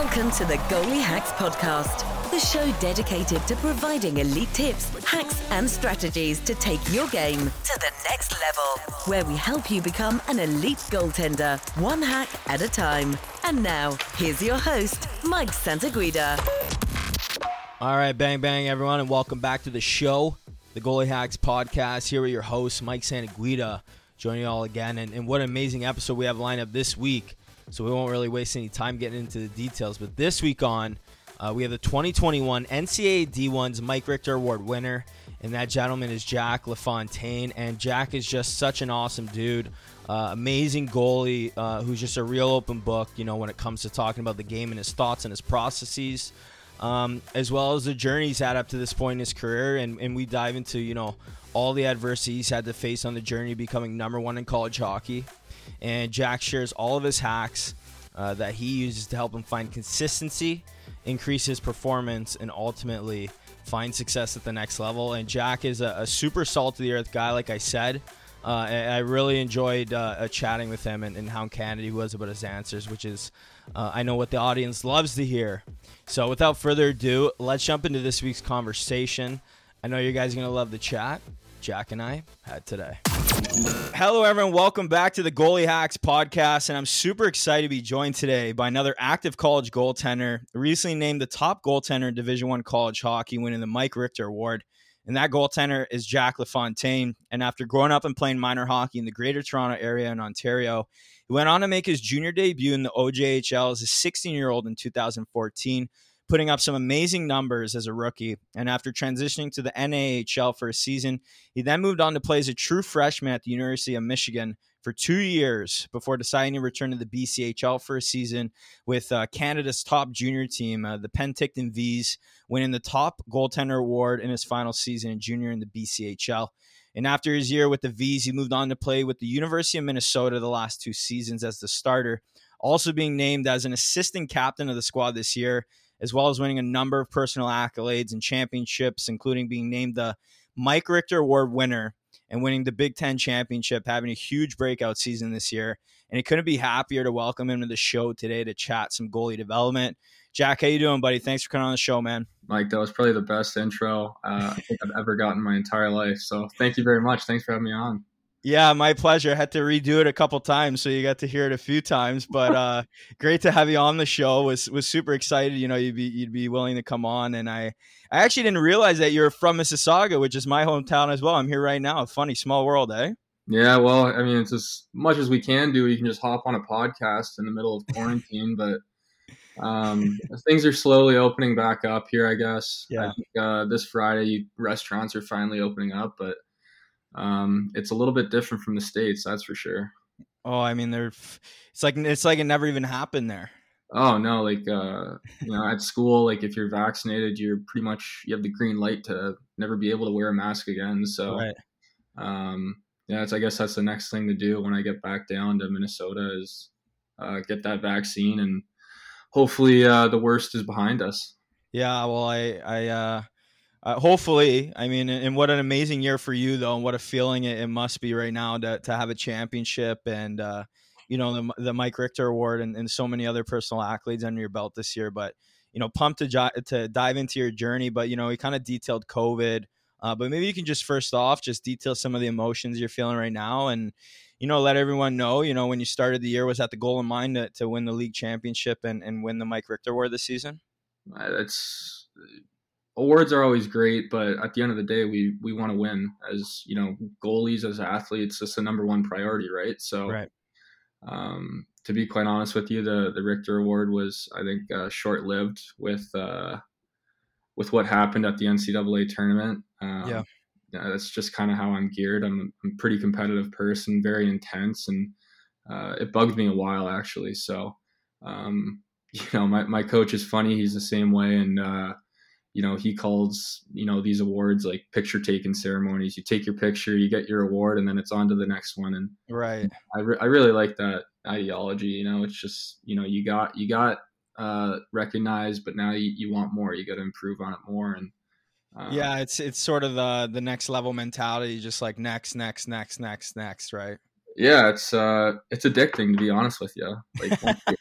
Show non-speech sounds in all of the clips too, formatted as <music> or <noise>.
Welcome to the Goalie Hacks Podcast, the show dedicated to providing elite tips, hacks, and strategies to take your game to the next level, where we help you become an elite goaltender, one hack at a time. And now, here's your host, Mike Santaguida. All right, bang, bang, everyone, and welcome back to the show, the Goalie Hacks Podcast. Here with your host, Mike Santaguida, joining you all again. And, and what an amazing episode we have lined up this week so we won't really waste any time getting into the details. But this week on, uh, we have the 2021 NCAA D1's Mike Richter Award winner, and that gentleman is Jack LaFontaine. And Jack is just such an awesome dude, uh, amazing goalie uh, who's just a real open book, you know, when it comes to talking about the game and his thoughts and his processes. Um, as well as the journey he's had up to this point in his career, and, and we dive into you know all the adversity he's had to face on the journey becoming number one in college hockey, and Jack shares all of his hacks uh, that he uses to help him find consistency, increase his performance, and ultimately find success at the next level. And Jack is a, a super salt of the earth guy, like I said. Uh, I really enjoyed uh, chatting with him and, and, how candid he was about his answers, which is, uh, I know, what the audience loves to hear. So, without further ado, let's jump into this week's conversation. I know you guys are going to love the chat. Jack and I had today. Hello, everyone. Welcome back to the Goalie Hacks podcast. And I'm super excited to be joined today by another active college goaltender, recently named the top goaltender in Division One college hockey, winning the Mike Richter Award. And that goaltender is Jack LaFontaine. And after growing up and playing minor hockey in the Greater Toronto area in Ontario, he went on to make his junior debut in the OJHL as a 16 year old in 2014 putting up some amazing numbers as a rookie. And after transitioning to the NAHL for a season, he then moved on to play as a true freshman at the University of Michigan for two years before deciding to return to the BCHL for a season with uh, Canada's top junior team, uh, the Penticton Vees, winning the top goaltender award in his final season in junior in the BCHL. And after his year with the Vees, he moved on to play with the University of Minnesota the last two seasons as the starter, also being named as an assistant captain of the squad this year as well as winning a number of personal accolades and championships, including being named the Mike Richter Award winner and winning the Big Ten championship, having a huge breakout season this year. And he couldn't be happier to welcome him to the show today to chat some goalie development. Jack, how you doing, buddy? Thanks for coming on the show, man. Mike, that was probably the best intro uh, I think I've ever gotten in my entire life. So thank you very much. Thanks for having me on. Yeah, my pleasure. I had to redo it a couple times, so you got to hear it a few times. But <laughs> uh, great to have you on the show. was was super excited. You know, you'd be you'd be willing to come on, and I I actually didn't realize that you're from Mississauga, which is my hometown as well. I'm here right now. Funny small world, eh? Yeah, well, I mean, it's as much as we can do. You can just hop on a podcast in the middle of quarantine, but um, things are slowly opening back up here. I guess. Yeah. I think, uh, this Friday, restaurants are finally opening up, but um, it's a little bit different from the states, that's for sure. Oh, I mean, they're it's like it's like it never even happened there. Oh no, like uh, you know, at school, like if you're vaccinated, you're pretty much you have the green light to never be able to wear a mask again. So, right. um, yeah, it's I guess that's the next thing to do when I get back down to Minnesota is uh, get that vaccine and hopefully uh, the worst is behind us. Yeah, well, I I uh, uh, hopefully, I mean, and what an amazing year for you, though, and what a feeling it, it must be right now to, to have a championship and, uh, you know, the, the Mike Richter Award and, and so many other personal accolades under your belt this year. But, you know, pumped to, to dive into your journey. But, you know, we kind of detailed COVID. Uh, but maybe you can just first off just detail some of the emotions you're feeling right now and, you know, let everyone know, you know, when you started the year, was that the goal in mind to, to win the league championship and, and win the Mike Richter Award this season? That's awards are always great, but at the end of the day, we we want to win as you know goalies as athletes. It's the number one priority, right? So, right. Um, to be quite honest with you, the the Richter Award was I think uh, short lived with uh, with what happened at the NCAA tournament. Um, yeah. That's just kind of how I'm geared. I'm, I'm, a pretty competitive person, very intense, and uh, it bugged me a while actually. So, um, <laughs> you know, my, my coach is funny. He's the same way, and uh, you know he calls you know these awards like picture taking ceremonies. You take your picture you get your award and then it's on to the next one. And right. I, re- I really like that ideology you know? It's just you know you got you got uh recognized but now you, you want more. You got to improve on it more. And uh, yeah it's it's sort of the the next level mentality just like next next next next next right? Yeah, it's uh, it's addicting to be honest with you. Like, <laughs> it,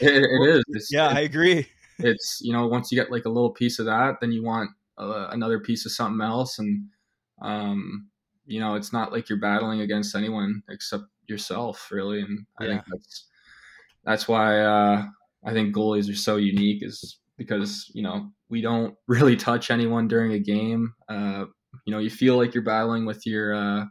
it is. It's, yeah, I agree. It's you know once you get like a little piece of that, then you want uh, another piece of something else, and um, you know it's not like you're battling against anyone except yourself, really. And I yeah. think that's that's why uh, I think goalies are so unique, is because you know we don't <laughs> really touch anyone during a game. Uh, you know, you feel like you're battling with your uh,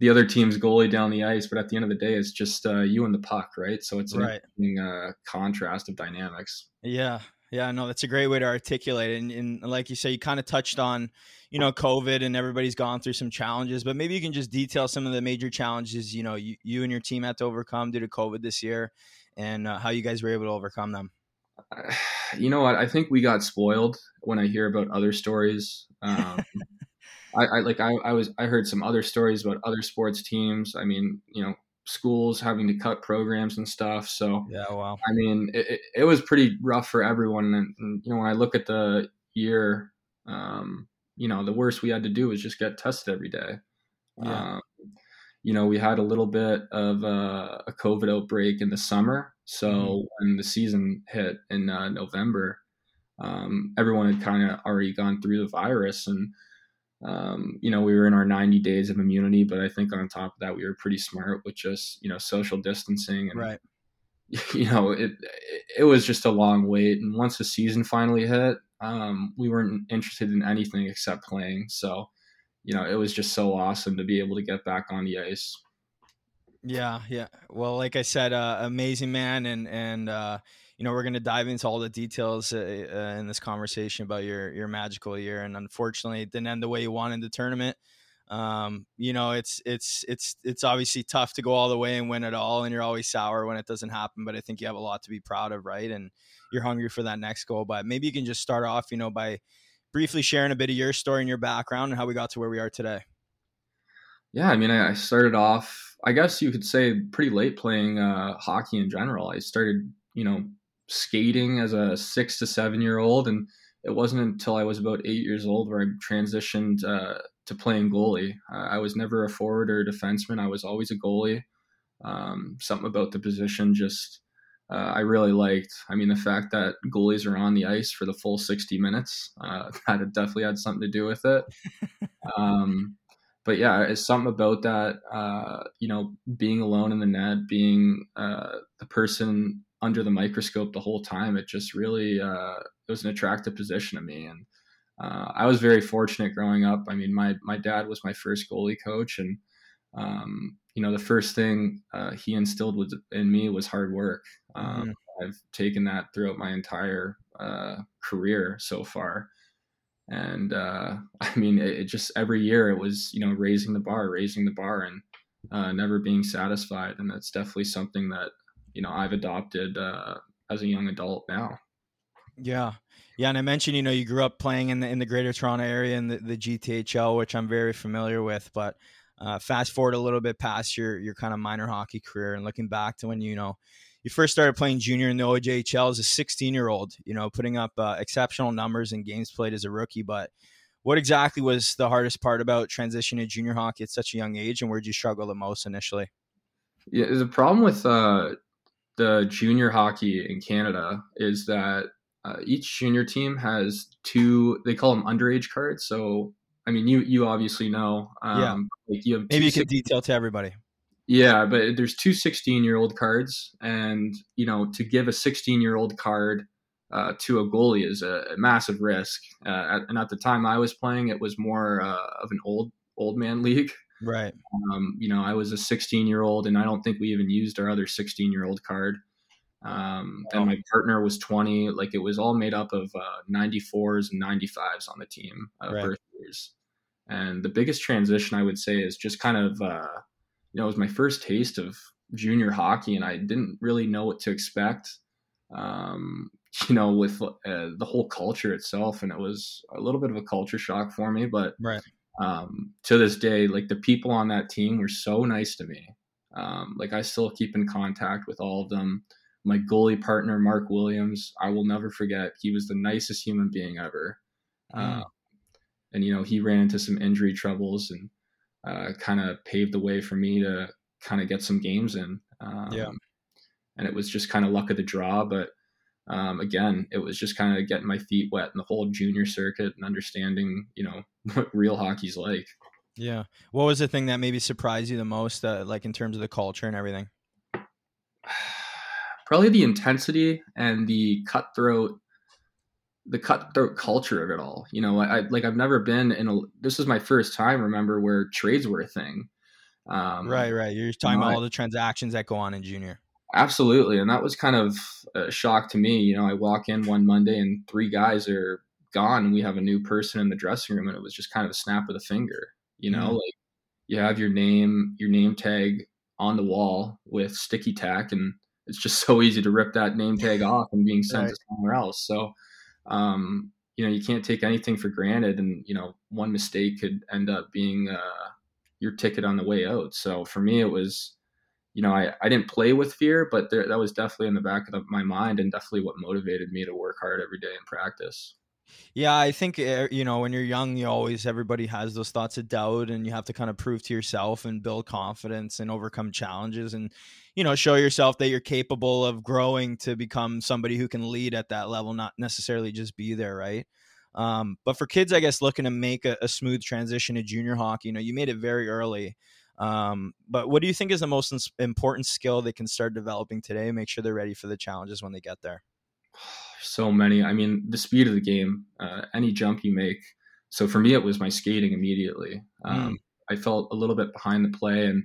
the other team's goalie down the ice, but at the end of the day, it's just uh, you and the puck, right? So it's an right. uh, contrast of dynamics. Yeah, yeah, no, that's a great way to articulate it. And, and like you say, you kind of touched on, you know, COVID and everybody's gone through some challenges, but maybe you can just detail some of the major challenges, you know, you, you and your team had to overcome due to COVID this year and uh, how you guys were able to overcome them. <sighs> You know what? I think we got spoiled when I hear about other stories. Um, <laughs> I, I, like I, I was I heard some other stories about other sports teams. I mean, you know, schools having to cut programs and stuff. So yeah, wow. I mean, it, it was pretty rough for everyone. And, and, you know, when I look at the year, um, you know, the worst we had to do was just get tested every day. Yeah. Um, you know, we had a little bit of a, a COVID outbreak in the summer. So mm-hmm. when the season hit in uh, November, um, everyone had kind of already gone through the virus and um, you know, we were in our 90 days of immunity, but I think on top of that, we were pretty smart with just, you know, social distancing and, right. <laughs> you know, it, it was just a long wait. And once the season finally hit, um, we weren't interested in anything except playing. So, you know, it was just so awesome to be able to get back on the ice. Yeah. Yeah. Well, like I said, uh, amazing man. And, and, uh, you know, we're going to dive into all the details uh, uh, in this conversation about your your magical year. And unfortunately, it didn't end the way you wanted the tournament. Um, you know, it's it's it's it's obviously tough to go all the way and win it all, and you're always sour when it doesn't happen. But I think you have a lot to be proud of, right? And you're hungry for that next goal. But maybe you can just start off, you know, by briefly sharing a bit of your story and your background and how we got to where we are today. Yeah, I mean, I started off, I guess you could say, pretty late playing uh, hockey in general. I started, you know, skating as a six to seven year old, and it wasn't until I was about eight years old where I transitioned uh, to playing goalie. Uh, I was never a forward or a defenseman. I was always a goalie. Um, something about the position just uh, I really liked. I mean, the fact that goalies are on the ice for the full 60 minutes, uh, <laughs> that definitely had something to do with it. <laughs> um, but yeah, it's something about that, uh, you know, being alone in the net, being uh, the person under the microscope the whole time. It just really uh, it was an attractive position to me, and uh, I was very fortunate growing up. I mean, my my dad was my first goalie coach, and um, you know, the first thing uh, he instilled was in me was hard work. Um, mm-hmm. I've taken that throughout my entire uh, career so far. And uh, <laughs> I mean, it, it, just every year it was, you know, raising the bar, raising the bar, and uh, never being satisfied. And that's definitely something that you know I've adopted uh, as a young adult now. Yeah, yeah, and I mentioned you know you grew up playing in the in the Greater Toronto area in the, the GTHL, which I'm very familiar with. But uh, fast forward a little bit past your your kind of minor hockey career and looking back to when you know you first started playing junior in the OJHL as a 16 year old, you know, putting up uh, exceptional numbers in games played as a rookie. But what exactly was the hardest part about transitioning to junior hockey at such a young age, and where did you struggle the most initially? Yeah, the problem with uh, the junior hockey in Canada is that uh, each junior team has two. They call them underage cards. So I mean, you you obviously know. Um, yeah. Like you Maybe you can detail to everybody. Yeah, but there's two 16 year old cards, and you know to give a 16 year old card uh, to a goalie is a, a massive risk. Uh, and at the time I was playing, it was more uh, of an old old man <laughs> league. Right. Um, you know, I was a 16 year old, and I don't think we even used our other 16 year old card. Um, and my partner was 20. Like it was all made up of uh, 94s and 95s on the team, uh, right. birth years. And the biggest transition I would say is just kind of, uh, you know, it was my first taste of junior hockey, and I didn't really know what to expect. Um, <laughs> you know, with uh, the whole culture itself, and it was a little bit of a culture shock for me. But right um, to this day, like the people on that team were so nice to me. Um, like I still keep in contact with all of them. My goalie partner, Mark Williams, I will never forget. He was the nicest human being ever. Mm. Uh, and, you know, he ran into some injury troubles and uh, kind of paved the way for me to kind of get some games in. Um, yeah. And it was just kind of luck of the draw, but um, again, it was just kind of getting my feet wet in the whole junior circuit and understanding, you know, <laughs> what real hockey's like. Yeah. What was the thing that maybe surprised you the most, uh, like in terms of the culture and everything? <sighs> Probably the intensity and the cutthroat, the cutthroat culture of it all. You know, I, I like I've never been in a. This is my first time. Remember where trades were a thing. Um, right, right. You're talking you know, about all the transactions that go on in junior. Absolutely, and that was kind of a shock to me. You know, I walk in one Monday and three guys are gone, and we have a new person in the dressing room, and it was just kind of a snap of the finger. You know, mm-hmm. like you have your name, your name tag on the wall with sticky tack, and it's just <laughs> so easy to rip that name tag off and being sent right. to somewhere else. So, um, you know, you can't take anything for granted, and you know, one mistake could end up being uh, your ticket on the way out. So for me, it was you know, I, I didn't play with fear, but there, that was definitely in the back of my mind and definitely what motivated me to work hard every day in practice. Yeah, I think eh, you know when you're young, you always everybody has those thoughts of doubt, and you have to kind of prove to yourself and build confidence and overcome challenges, and you know show yourself that you're capable of growing to become somebody who can lead at that level, not necessarily just be there, right? Um, but for kids, I guess looking to make a, a smooth transition to junior hockey, you know, you made it very early. Um, but what do you think is the most important skill they can start developing today? Make sure they're ready for the challenges when they get there. <sighs> So many. I mean, the speed of the game. Uh, any jump you make. So for me, it was my skating immediately. Um, mm. I felt a little bit behind the play, and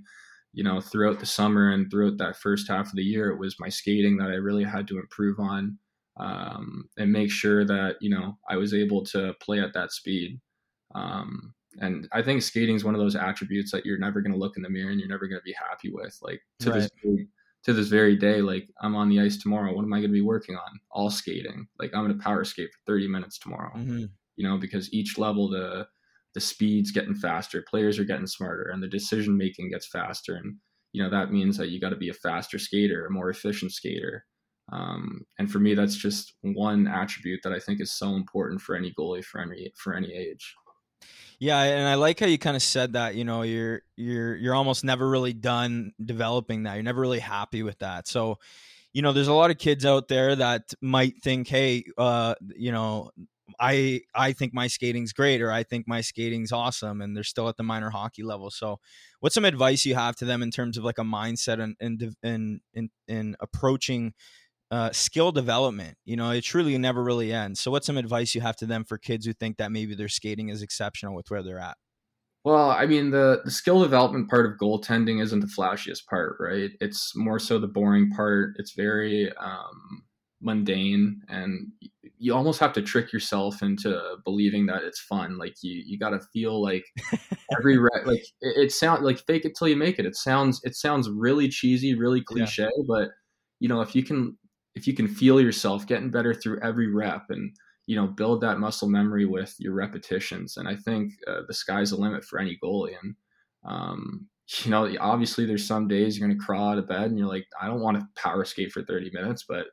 you know, throughout the summer and throughout that first half of the year, it was my skating that I really had to improve on um, and make sure that you know I was able to play at that speed. Um, and I think skating is one of those attributes that you're never going to look in the mirror and you're never going to be happy with. Like to right. this to this very day, like I'm on the ice tomorrow. What am I going to be working on? All skating. Like I'm going to power skate for 30 minutes tomorrow. Mm-hmm. You know, because each level the the speed's getting faster, players are getting smarter, and the decision making gets faster. And you know that means that you got to be a faster skater, a more efficient skater. Um, and for me, that's just one attribute that I think is so important for any goalie for any for any age. Yeah, and I like how you kind of said that. You know, you're you're you're almost never really done developing that. You're never really happy with that. So, you know, there's a lot of kids out there that might think, hey, uh, you know, I I think my skating's great, or I think my skating's awesome, and they're still at the minor hockey level. So, what's some advice you have to them in terms of like a mindset and and in, in approaching uh, skill development. You know, it truly never really ends. So, what's some advice you have to them for kids who think that maybe their skating is exceptional with where they're at? Well, I mean, the the skill development part of goaltending isn't the flashiest part, right? It's more so the boring part. It's very um, mundane, and you almost have to trick yourself into believing that it's fun. Like you, you got to feel like every <laughs> re- like it, it sounds like fake it till you make it. It sounds it sounds really cheesy, really cliche, yeah. but you know if you can if you can feel yourself getting better through every rep and you know build that muscle memory with your repetitions and i think uh, the sky's the limit for any goalie. And um, <laughs> you know obviously there's some days you're going to crawl out of bed and you're like i don't want to power skate for 30 minutes but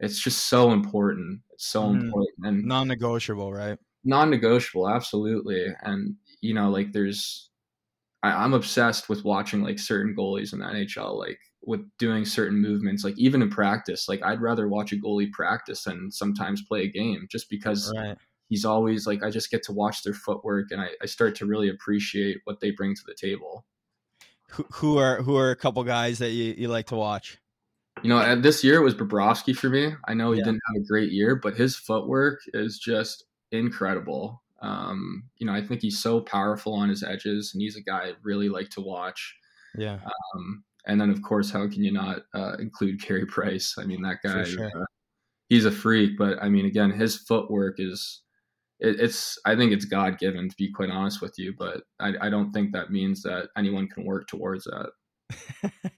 it's just so important. It's so mm, important and non-negotiable right? Non-negotiable absolutely. And you know like there's I, i'm obsessed with watching like certain goalies in the nhl like with doing certain movements like even in practice like i'd rather watch a goalie practice than sometimes play a game just because right. he's always like i just get to watch their footwork and I, I, start to really appreciate what they bring to the table. Who, who are who are a couple guys that you, you like to watch? You know this year it was Bobrovsky for me. I know he yeah. didn't have a great year but his footwork is just incredible. Um, you know i think he's so powerful on his edges and he's a guy i really like to watch. Yeah. Um, and then, of course, how can you not uh, include Carey Price? I mean, that guy, sure. uh, he's a freak. But I mean, again, his footwork is, it, it's, I think it's God given, to be quite honest with you. But I, I don't think that means that anyone can work towards that.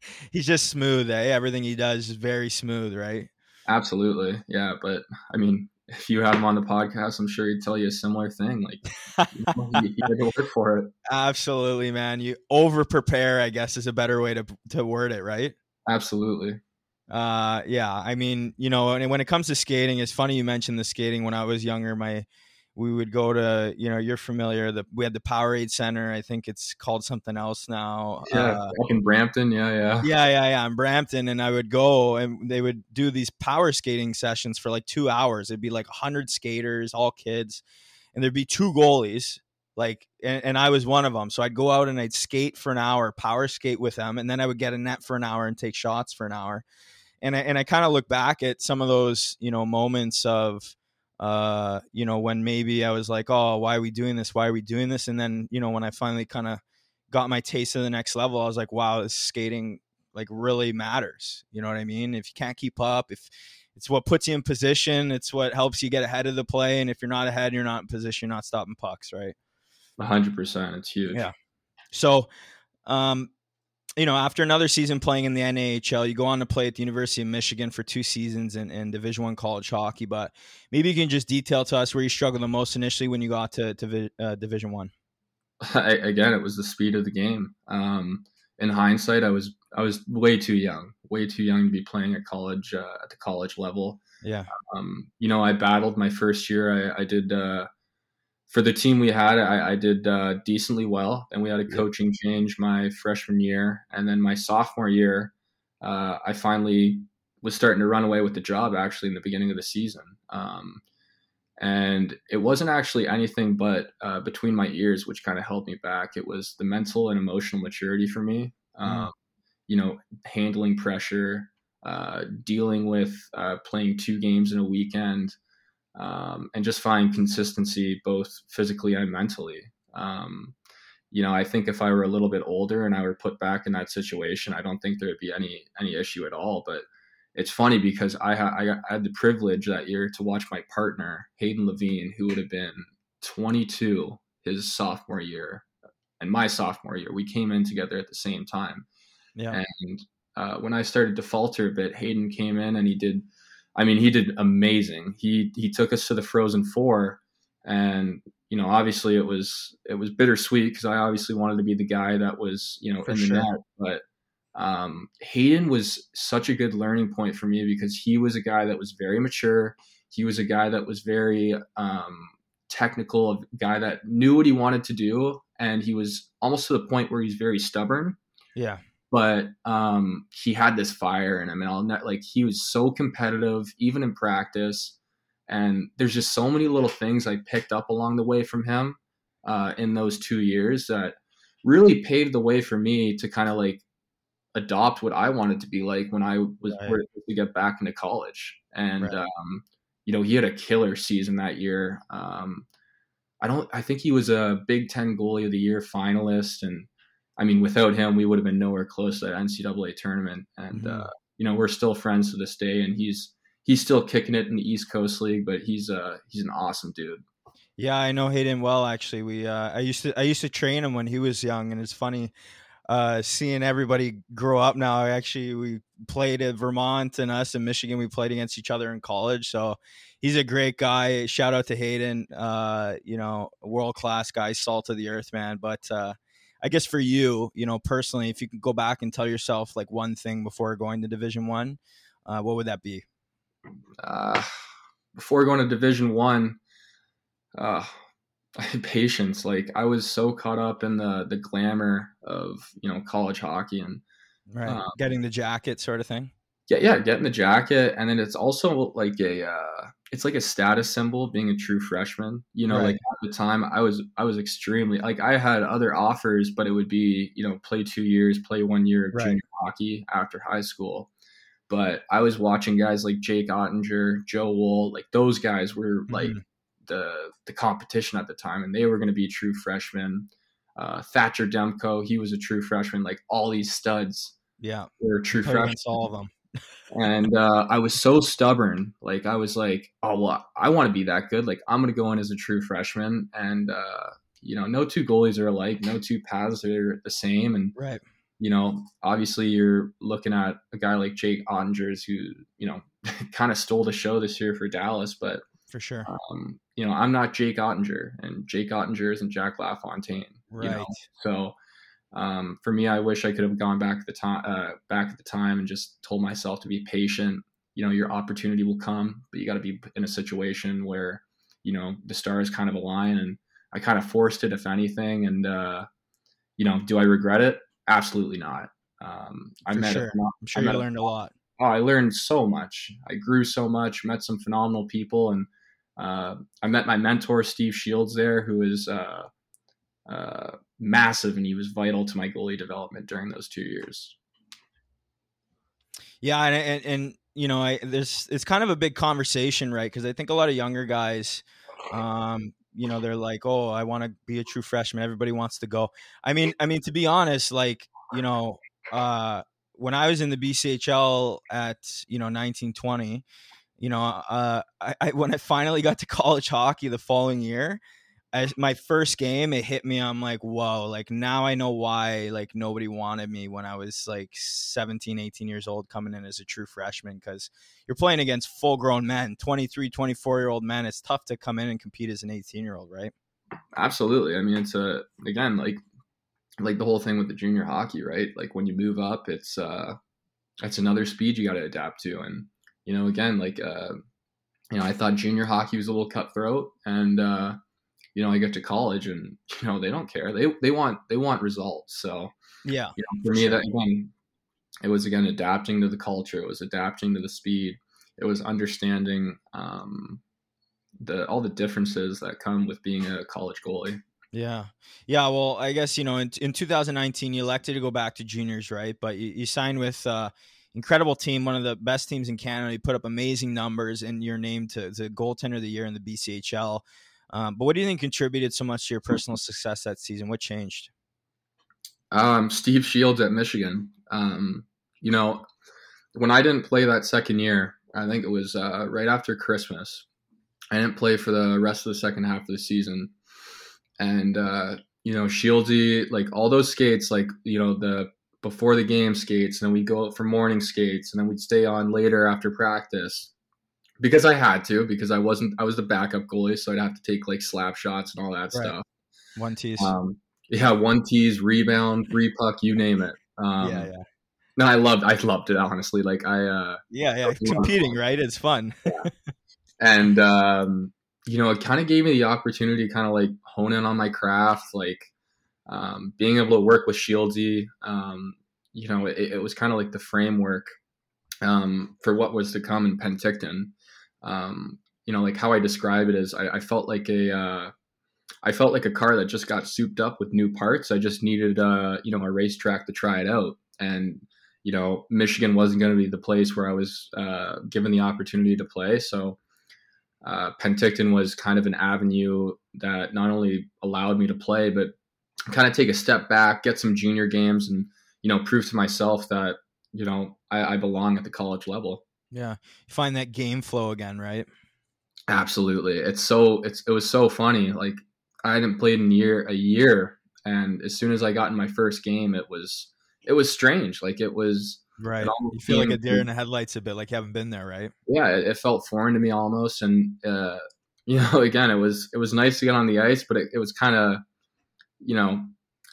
<laughs> he's just smooth, eh? Everything he does is very smooth, right? Absolutely. Yeah. But I mean, if you had him on the podcast, I'm sure he'd tell you a similar thing. Like you, you, you had to <laughs> work for it. Absolutely, man. You over prepare, I guess, is a better way to to word it, right? Absolutely. Uh, yeah. I mean, you know, and when it comes to skating, it's funny you mentioned the skating. When I was younger, my we would go to you know you're familiar the we had the Powerade Center. I think it's called something else now. Yeah, uh, in Brampton. Yeah, yeah, yeah, yeah, yeah. In Brampton, and I would go and they would do these power skating sessions for like two hours. It'd be like hundred skaters, all kids, and there'd be two goalies. Like, and, and I was one of them. So I'd go out and I'd skate for an hour, power skate with them, and then I would get a net for an hour and take shots for an hour. And I, and I kind of look back at some of those, you know, moments of uh, you know, when maybe I was like, oh, why are we doing this? Why are we doing this? And then, you know, when I finally kind of got my taste of the next level, I was like, wow, this skating like really matters. You know what I mean? If you can't keep up, if it's what puts you in position, it's what helps you get ahead of the play. And if you're not ahead, you're not in position, you're not stopping pucks, right? hundred percent. It's huge. Yeah. So, um, you know, after another season playing in the NAHL, you go on to play at the University of Michigan for two seasons in, in Division One college hockey. But maybe you can just detail to us where you struggled the most initially when you got to, to uh, Division One. <laughs> Again, it was the speed of the game. Um, in hindsight, I was I was way too young, way too young to be playing at college uh, at the college level. Yeah. Um, you know, I battled my first year. I, I did uh, for the team we had, I, I did uh, decently well. Then we had a coaching change my freshman year, and then my sophomore year, uh, I finally was starting to run away with the job. Actually, in the beginning of the season, um, and it wasn't actually anything but uh, between my ears, which kind of held me back. It was the mental and emotional maturity for me. Mm. You know, handling pressure, uh, dealing with uh, playing two games in a weekend um, and just find consistency both physically and mentally. Um, you know, I think if I were a little bit older and I were put back in that situation, I don't think there would be any any issue at all. But it's funny because I, ha- I had the privilege that year to watch my partner Hayden Lavigne, who would have been 22 his sophomore year, and my sophomore year. We came in together at the same time. Yeah. And uh, when I started to falter a bit, Hayden came in and he did I mean, he did amazing. He he took us to the Frozen Four, and you know, obviously it was it was bittersweet because I obviously wanted to be the guy that was you know for in the sure. net, but. Um, Hayden was such a good learning point for me because he was a guy that was very mature. He was a guy that was very um, technical, a guy that knew what he wanted to do, and he was almost to the point where he's very stubborn. Yeah but um, he had this fire in him, and I'll not, like he was so competitive, even in practice. And there's just so many little things I picked up along the way from him uh, in those two years that really paved the way for me to kind of like adopt what I wanted to be like when I was right. to get back into college. And right. um, you know, he had a killer season that year. Um, I don't. I think he was a Big Ten Goalie of the Year finalist, and I mean, without him, we would have been nowhere close to that NCAA tournament. And mm-hmm. uh, you know, we're still friends to this day, and he's he's still kicking it in the East Coast League. But he's uh he's an awesome dude. Yeah, I know Hayden well. Actually, we uh, I used to I used to train him when he was young, and it's funny uh, seeing everybody grow up now. Actually, we played at Vermont and us in Michigan. We played against each other in college, so he's a great guy. Shout out to Hayden. Uh, you know, world class guy, salt of the earth, man. But uh, I guess for you, you know, personally, if you could go back and tell yourself like one thing before going to Division One, uh, what would that be? Uh, before going to Division One, uh, <laughs> patience. Like I was so caught up in the the glamour of you know college hockey and right. um, getting the jacket sort of thing. Yeah, yeah, getting the jacket, and then it's also like a uh, it's like a status symbol being a true freshman. You know, right. like at the time I was I was extremely like I had other offers, but it would be, you know, play two years, play one year of right. junior hockey after high school. But I was watching guys like Jake Oettinger, Joe Woll, like those guys were mm-hmm. like the the competition at the time and they were going to be true freshmen. Uh, Thatcher Demko, he was a true freshman. Like all these studs, yeah, were true freshmen. All of them and uh, I was so stubborn. Like I was like, oh well, I want to be that good. Like I'm gonna go in as a true freshman, and uh, you know, no two goalies are alike. No two paths are the same. And right, you know, obviously you're looking at a guy like Jake Oettinger's who you know <laughs> kind of stole the show this year for Dallas, but for sure, um, you know, I'm not Jake Oettinger, and Jake Oettinger isn't Jack LaFontaine. Right. You know? So um, for me, I wish I could have gone back at the time, uh, back at the time, and just told myself to be patient. You know, your opportunity will come, but you got to be in a situation where you know the stars kind of align, and I kind of forced it, if anything. And uh, you know, do I regret it? Absolutely not. Um, I met, sure. a, I'm sure I you met a- learned a lot. oh, I learned so much. I grew so much, met some phenomenal people, and uh, I met my mentor Steve Shields there, who is uh, uh, massive, and he was vital to my goalie development during those two years. Yeah, and and, and you know, I there's it's kind of a big conversation, right? Because I think a lot of younger guys, um, you know, they're like, "Oh, I want to be a true freshman." Everybody wants to go. I mean, I mean, to be honest, like you know, uh, when I was in the BCHL at you know 1920, you know, uh, I, I when I finally got to <laughs> college hockey the following year, as my first game, it hit me. I'm like, whoa, like now I know why like nobody wanted me when I was like 17, 18 years old coming in as a true freshman because you're playing against full grown men, 23, 24 year old men. It's tough to come in and compete as an 18 year old, right? Absolutely. I mean, it's a again like like the whole thing with the junior hockey, right? Like when you move up, it's uh, it's another speed you got to adapt to, and you know, again, like uh, you know, I thought junior hockey was a little cutthroat, and uh, you know, I get to college, and you know, they don't care. They they want they want results. So Yeah. you know, for me, that again, it was again adapting to the culture. It was adapting to the speed. It was understanding um, the all the differences that come with being a college goalie. Yeah. Yeah. Well, I guess, you know, in, in 2019, you elected to go back to juniors, right? But you, you signed with uh incredible team, one of the best teams in Canada. You put up amazing numbers and you're named to the goaltender of the year in the BCHL. Um, but what do you think contributed so much to your personal success that season? What changed? Um, Steve Shields at Michigan. Um, you know, when I didn't play that second year, I think it was uh, right after Christmas. I didn't play for the rest of the second half of the season, and uh, you know, Shieldsy, like all those skates, like you know the before the game skates, and then we'd go out for morning skates, and then we'd stay on later after practice because I had to because I wasn't I was the backup goalie, so I'd have to take like slap shots and all that Right. stuff. One tease. Um, yeah, one tease, rebound, free puck, you name it. Um, yeah, yeah. No, I loved, I loved it honestly. Like I, uh, Yeah, yeah. Competing, <laughs> right? It's fun. and um, you know, it kind of gave me the opportunity to kind of like hone in on my craft, like um, being able to work with Shieldsy. Um, you know, it, it was kind of like the framework um, for what was to come in Penticton. Um, you know, like how I describe it is, I, I felt like a, uh, I felt like a car that just got souped up with new parts. I just needed, uh, you know, a racetrack to try it out, and you know, Michigan wasn't going to be the place where I was uh, given the opportunity to play. So uh, Penticton was kind of an avenue that not only allowed me to play, but kind of take a step back, get some junior games, and you know, prove to myself that you know I, I belong at the college level. Yeah. Find that game flow again, right? Absolutely, it's so it's it was so funny. Like I hadn't played in a year a year, and as soon as I got in my first game, it was it was strange. Like it was Right. It You feel like a deer in the headlights a bit, like you haven't been there, right? yeah, it, it felt foreign to me almost. And uh, <laughs> you know, again, it was it was nice to get on the ice, but it, it was kind of, you know,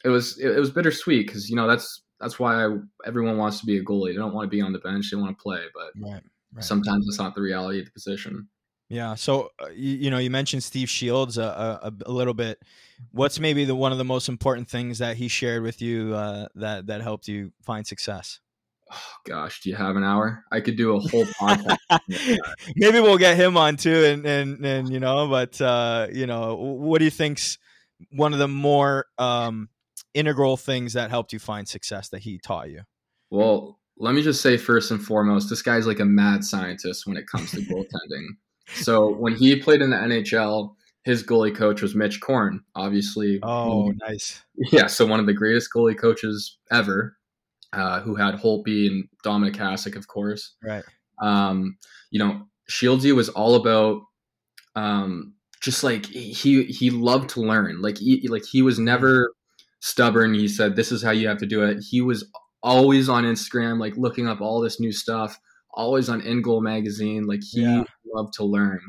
it was it, it was bittersweet because you know that's that's why I, everyone wants to be a goalie. They don't want to be on the bench; they want to play. But Right. Right. sometimes it's not the reality of the position. Yeah. So uh, you, you know, you mentioned Steve Shields a, a, a little bit. What's maybe the one of the most important things that he shared with you uh, that that helped you find success? Oh, <sighs> gosh, do you have an hour? I could do a whole podcast. <laughs> maybe we'll get him on too, and and and you know, but uh, you know, what do you think's one of the more um, integral things that helped you find success that he taught you? Well, let me just say first and foremost, this guy's like a mad scientist when it comes to goaltending. <laughs> So when he played in the NHL, his goalie coach was Mitch Korn, obviously. Oh, nice. <laughs> yeah. So one of the greatest goalie coaches ever, uh, who had Holtby and Dominik Hasek, of course. Right. Um, you know, Shieldsy was all about um, just like he he loved to learn. Like he like he was never stubborn. He said, "This is how you have to do it." He was always on Instagram, like looking up all this new stuff. Always on In Goal magazine. Like he Yeah. loved to learn,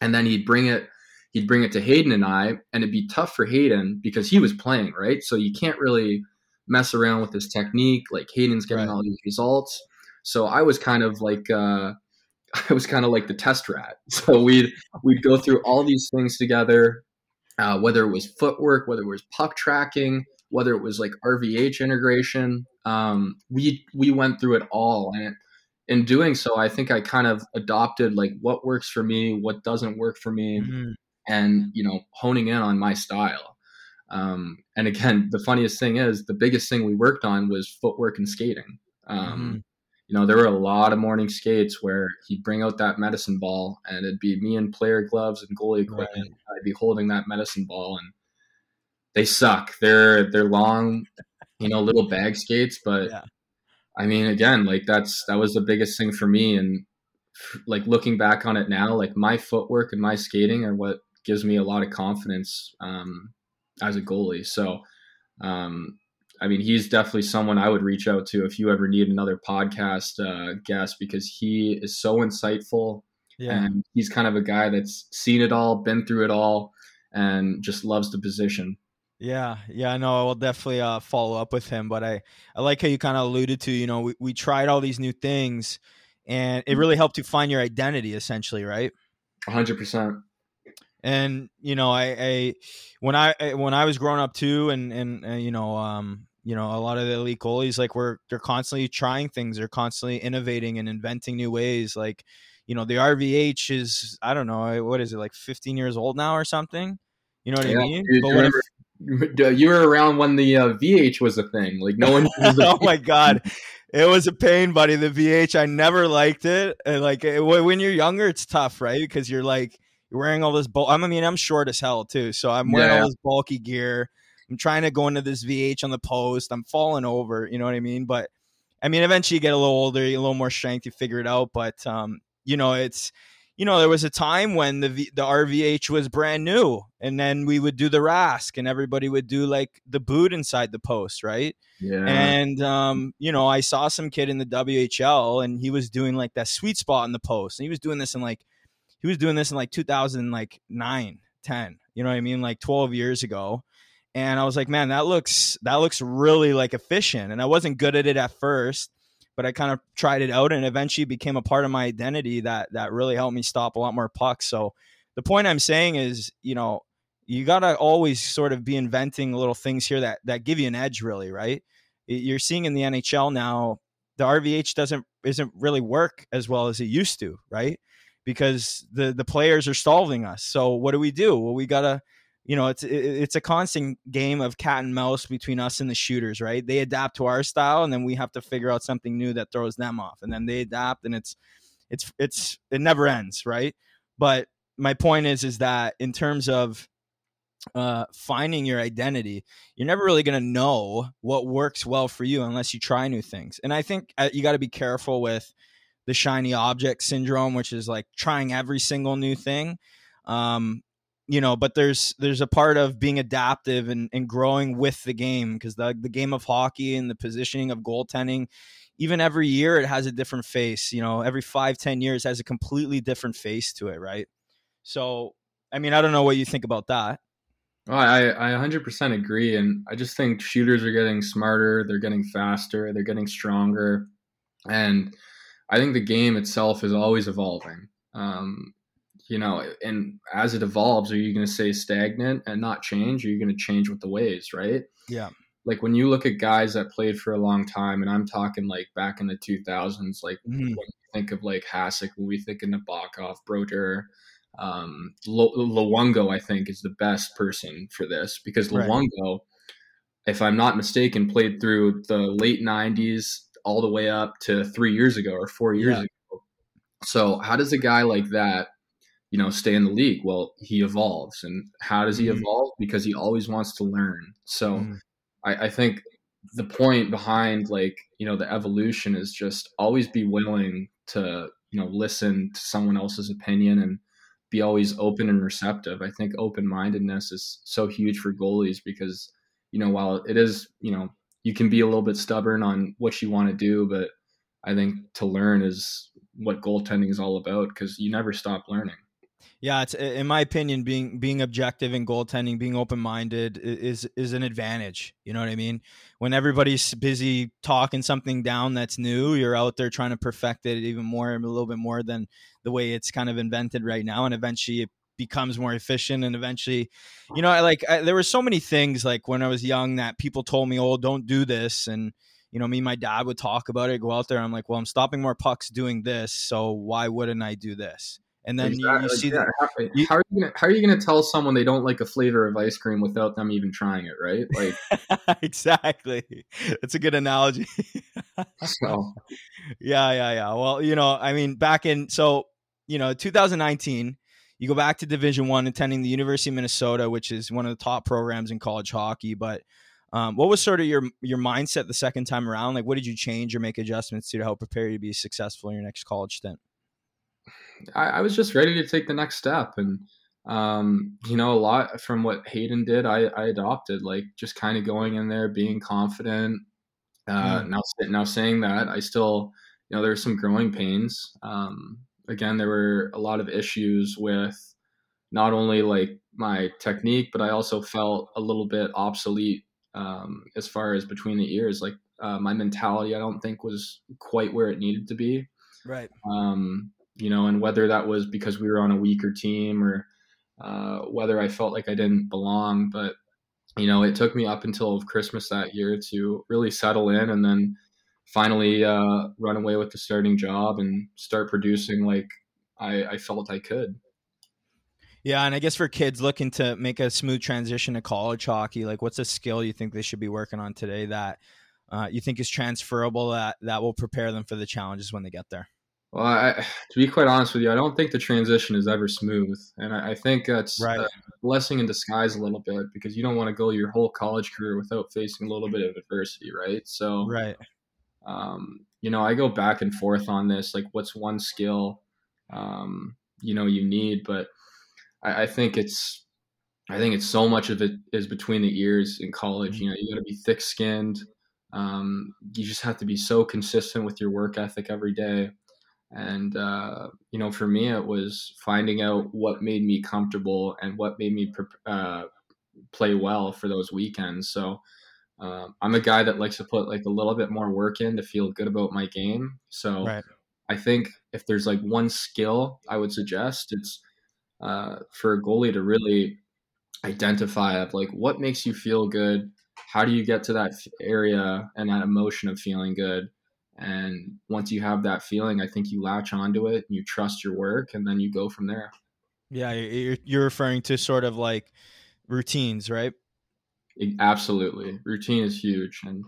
and then he'd bring it. He'd bring it to Hayden and I, and it'd be tough for Hayden because he was playing, right? So you can't really mess around with his technique. Like Hayden's getting Right. all these results. So I was kind of like uh, <laughs> I was kind of like the test rat. <laughs> So we'd we'd go through all these things together, uh, whether it was footwork, whether it was puck tracking, whether it was like RVH integration. Um, we we went through it all, and in doing so, I think I kind of adopted like what works for me, what doesn't work for me, mm-hmm. and you know, honing in on my style. Um, and again, the funniest thing is the biggest thing we worked on was footwork and skating. Um, mm-hmm. You know, there were a lot of morning skates where he'd bring out that medicine ball, and it'd be me in player gloves and goalie equipment. Right. I'd be holding that medicine ball, and they suck. They're they're long, you know, little bag skates, but yeah. I mean, again, like that's that was the biggest thing for me, and like looking back on it now, like my footwork and my skating are what gives me a lot of confidence um, as a goalie. So, um, I mean, he's definitely someone I would reach out to if you ever need another podcast uh, guest because he is so insightful. Yeah. And he's kind of a guy that's seen it all, been through it all, and just loves the position. Yeah, yeah, no, I will definitely uh, follow up with him. But I, I like how you kind of alluded to, you know, we, we tried all these new things and it really helped you find your identity essentially, right? hundred percent. And, you know, I, I, when I, when I was growing up too, and, and, uh, you know, um, you know, a lot of the elite goalies, like we're, they're constantly trying things. They're constantly innovating and inventing new ways. Like, you know, the RVH is, I don't know, what is it, like 15 years old now or something? You know what yeah, I mean? Dude, but what if, you were around when the uh, VH was a thing. Like no one. <laughs> oh my god, <laughs> it was a pain, buddy. The VH, I never liked it. And like it, when you're younger, it's tough, right? Because you're like you're wearing all this. Bul- I mean, I'm short as hell too, so I'm wearing yeah. all this bulky gear. I'm trying to go into this VH on the post. I'm falling over. You know what I mean? But I mean, eventually you get a little older, you a little more strength, you figure it out. But um, you know, it's you know, there was a time when the v, the RVH was brand new, and then we would do the Rask, and everybody would do like the boot inside the post, right? Yeah. And um, you know, I saw some kid in the WHL, and he was doing like that sweet spot in the post, and he was doing this in like he was doing this in like 2000 like 9 10 you know what i mean like 12 years ago and i was like man that looks that looks really like efficient and i wasn't good at it at first but I kind of tried it out and eventually became a part of my identity that that really helped me stop a lot more pucks. So the point I'm saying is, you know, you got to always sort of be inventing little things here that that give you an edge really, right? You're seeing in the NHL now the RVH doesn't isn't really work as well as it used to, right? Because the the players are solving us. So what do we do? Well, we got to you know, it's it's a constant game of cat and mouse between us and the shooters, right? They adapt to our style, and then we have to figure out something new that throws them off, and then they adapt, and it's it's it's it never ends, right? But my point is, is that in terms of uh, finding your identity, you're never really going to know what works well for you unless you try new things. And I think uh, you got to be careful with the shiny object syndrome, which is like trying every single new thing. Um, you know but there's there's a part of being adaptive and, and growing with the game because the, the game of hockey and the positioning of goaltending even every year it has a different face you know every five ten years has a completely different face to it right so i mean i don't know what you think about that well, I, I 100% agree. And I just think shooters are getting smarter, they're getting faster, they're getting stronger. And I think the game itself is always evolving. Um, you know, and as it evolves, are you going to stay stagnant and not change? Or are you going to change with the waves, right? Yeah. Like when you look at guys that played for a long time, and I'm talking like back in the 2000s, like mm-hmm. when you think of like Hasek, when we think of Nabokov, Brodeur, um, Luongo, I think is the best person for this because right. Luongo, if I'm not mistaken, played through the late 90s all the way up to three years ago or four years yeah. ago. So how does a guy like that you know stay in the league. Well he evolves and how does he mm-hmm. evolve? Because he always wants to learn. So mm-hmm. I, I think the point behind like you know the evolution is just always be willing to you know listen to someone else's opinion and be always open and receptive. I think open-mindedness is so huge for goalies because you know while it is you know you can be a little bit stubborn on what you want to do but i think to learn is what goaltending is all about because you never stop learning Yeah, it's in my opinion, being being objective in goaltending, being open minded is is an advantage. You know what I mean? When everybody's busy talking something down that's new, you're out there trying to perfect it even more, a little bit more than the way it's kind of invented right now, and eventually it becomes more efficient. And eventually, you know, I like I, there were so many things like when I was young that people told me, "Oh, don't do this," and you know, me and my dad would talk about it, go out there. I'm like, well, I'm stopping more pucks doing this, so why wouldn't I do this? And then exactly. you, you, see yeah. how, you, how, are you gonna, how are you gonna tell someone they don't like a flavor of ice cream without them even trying it, right? Like <laughs> exactly. It's a good analogy. <laughs> so yeah, yeah, yeah. Well, you know, I mean, back in so you know, 2019, you go back to Division One, attending the University of Minnesota, which is one of the top programs in college hockey. But um, what was sort of your your mindset the second time around? Like, what did you change or make adjustments to to help prepare you to be successful in your next college stint? I, I was just ready to take the next step, and um, you know, a lot from what Hayden did, I, I adopted. Like just kind of going in there, being confident. Uh, mm. Now, now saying that, I still, you know, there's some growing pains. Um, again, there were a lot of issues with not only like my technique, but I also felt a little bit obsolete um, as far as between the ears. Like uh, my mentality, I don't think was quite where it needed to be. Right. Um, you know, and whether that was because we were on a weaker team or uh, whether I felt like I didn't belong, but you know, it took me up until Christmas that year to really settle in, and then finally uh, run away with the starting job and start producing like I, I felt I could. Yeah, and I guess for kids looking to make a smooth transition to college hockey, like what's a skill you think they should be working on today that uh, you think is transferable that that will prepare them for the challenges when they get there? Well, I, to be quite honest with you, I don't think the transition is ever smooth, and I, I think that's right. a blessing in disguise a little bit because you don't want to go your whole college career without facing a little bit of adversity, right? So, right, um, you know, I go back and forth on this, like what's one skill, um, you know, you need, but I, I think it's, I think it's so much of it is between the ears in college. Mm-hmm. You know, you got to be thick skinned. Um, you just have to be so consistent with your work ethic every day and, uh, you know, for me, it was finding out what made me comfortable and what made me uh, play well for those weekends. So uh, I'm a guy that likes to put like a little bit more work in to feel good about my game. So right. I think if there's like one skill I would suggest, it's uh, for a goalie to really identify of like what makes you feel good. How do you get to that area and that emotion of feeling good? And once you have that feeling, I think you latch onto it and you trust your work and then you go from there. Yeah, you're referring to sort of like routines, right? Absolutely. Routine is huge. And,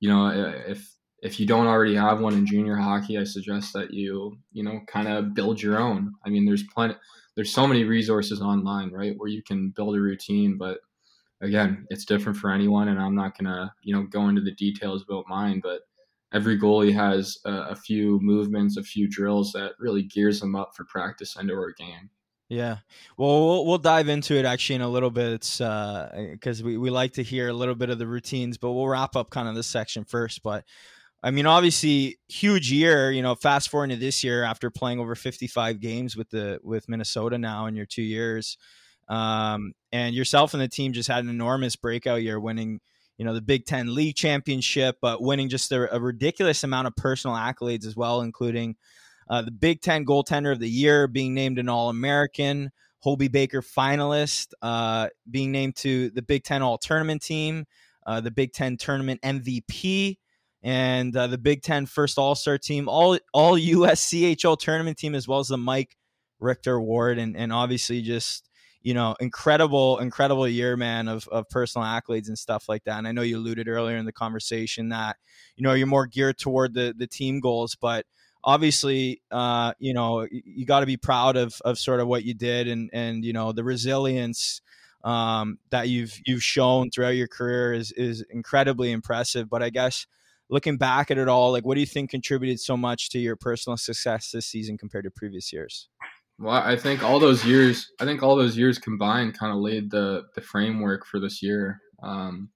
you know, if, if you don't already have one in junior hockey, I suggest that you, you know, kind of build your own. I mean, there's plenty, there's so many resources online, right, where you can build a routine, but again, it's different for anyone. And I'm not going to, you know, go into the details about mine, but every goalie has a, a, few movements, a few drills that really gears them up for practice and or game. Yeah, well, well, dive into it actually in a little bit. It's because uh, we we like to hear a little bit of the routines, but we'll wrap up kind of this section first. But I mean, obviously, huge year. You know, fast forward to this year after playing over 55 games with the with Minnesota now in your two years, um, and yourself and the team just had an enormous breakout year, winning you know the Big Ten League Championship, but winning just a, a ridiculous amount of personal accolades as well, including uh, the Big Ten Goaltender of the Year, being named an All American, Hobey Baker finalist, uh, being named to the Big Ten All Tournament team, uh, the Big Ten Tournament MVP, and uh, the Big Ten First All Star team, all all USCHO tournament team, as well as the Mike Richter Award, and and obviously just you know, incredible, incredible year, man, of, of personal accolades and stuff like that. And I know you alluded earlier in the conversation that, you know, you're more geared toward the, the team goals, but obviously, uh, you know, you got to be proud of, of sort of what you did and, and, you know, the resilience, um, that you've, you've shown throughout your career is, is incredibly impressive. But I guess looking back at it all, like, what do you think contributed so much to your personal success this season compared to previous years? Well, I think all those years, I think all those years combined, kind of laid the the framework for this year. Um,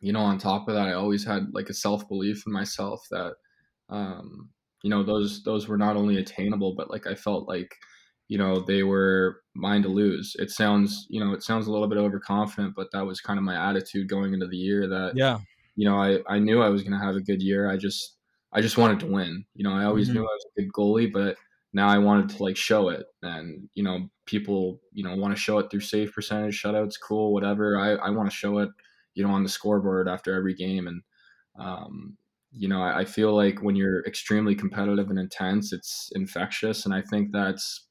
you know, on top of that, I always had like a self belief in myself that, um, you know, those those were not only attainable, but like I felt like you know, they were mine to lose. It sounds, you know, it sounds a little bit overconfident, but that was kind of my attitude going into the year that, yeah, you know, I, I knew I was going to have a good year. I just, I just wanted to win. You know, I always mm-hmm. knew I was a good goalie, but now I wanted to like show it. And, you know, people, you know, want to show it through save percentage, shutouts, cool, whatever. I, I want to show it, you know, on the scoreboard after every game. And, um, you know, I, I feel like when you're extremely competitive and intense, it's infectious. And I think that's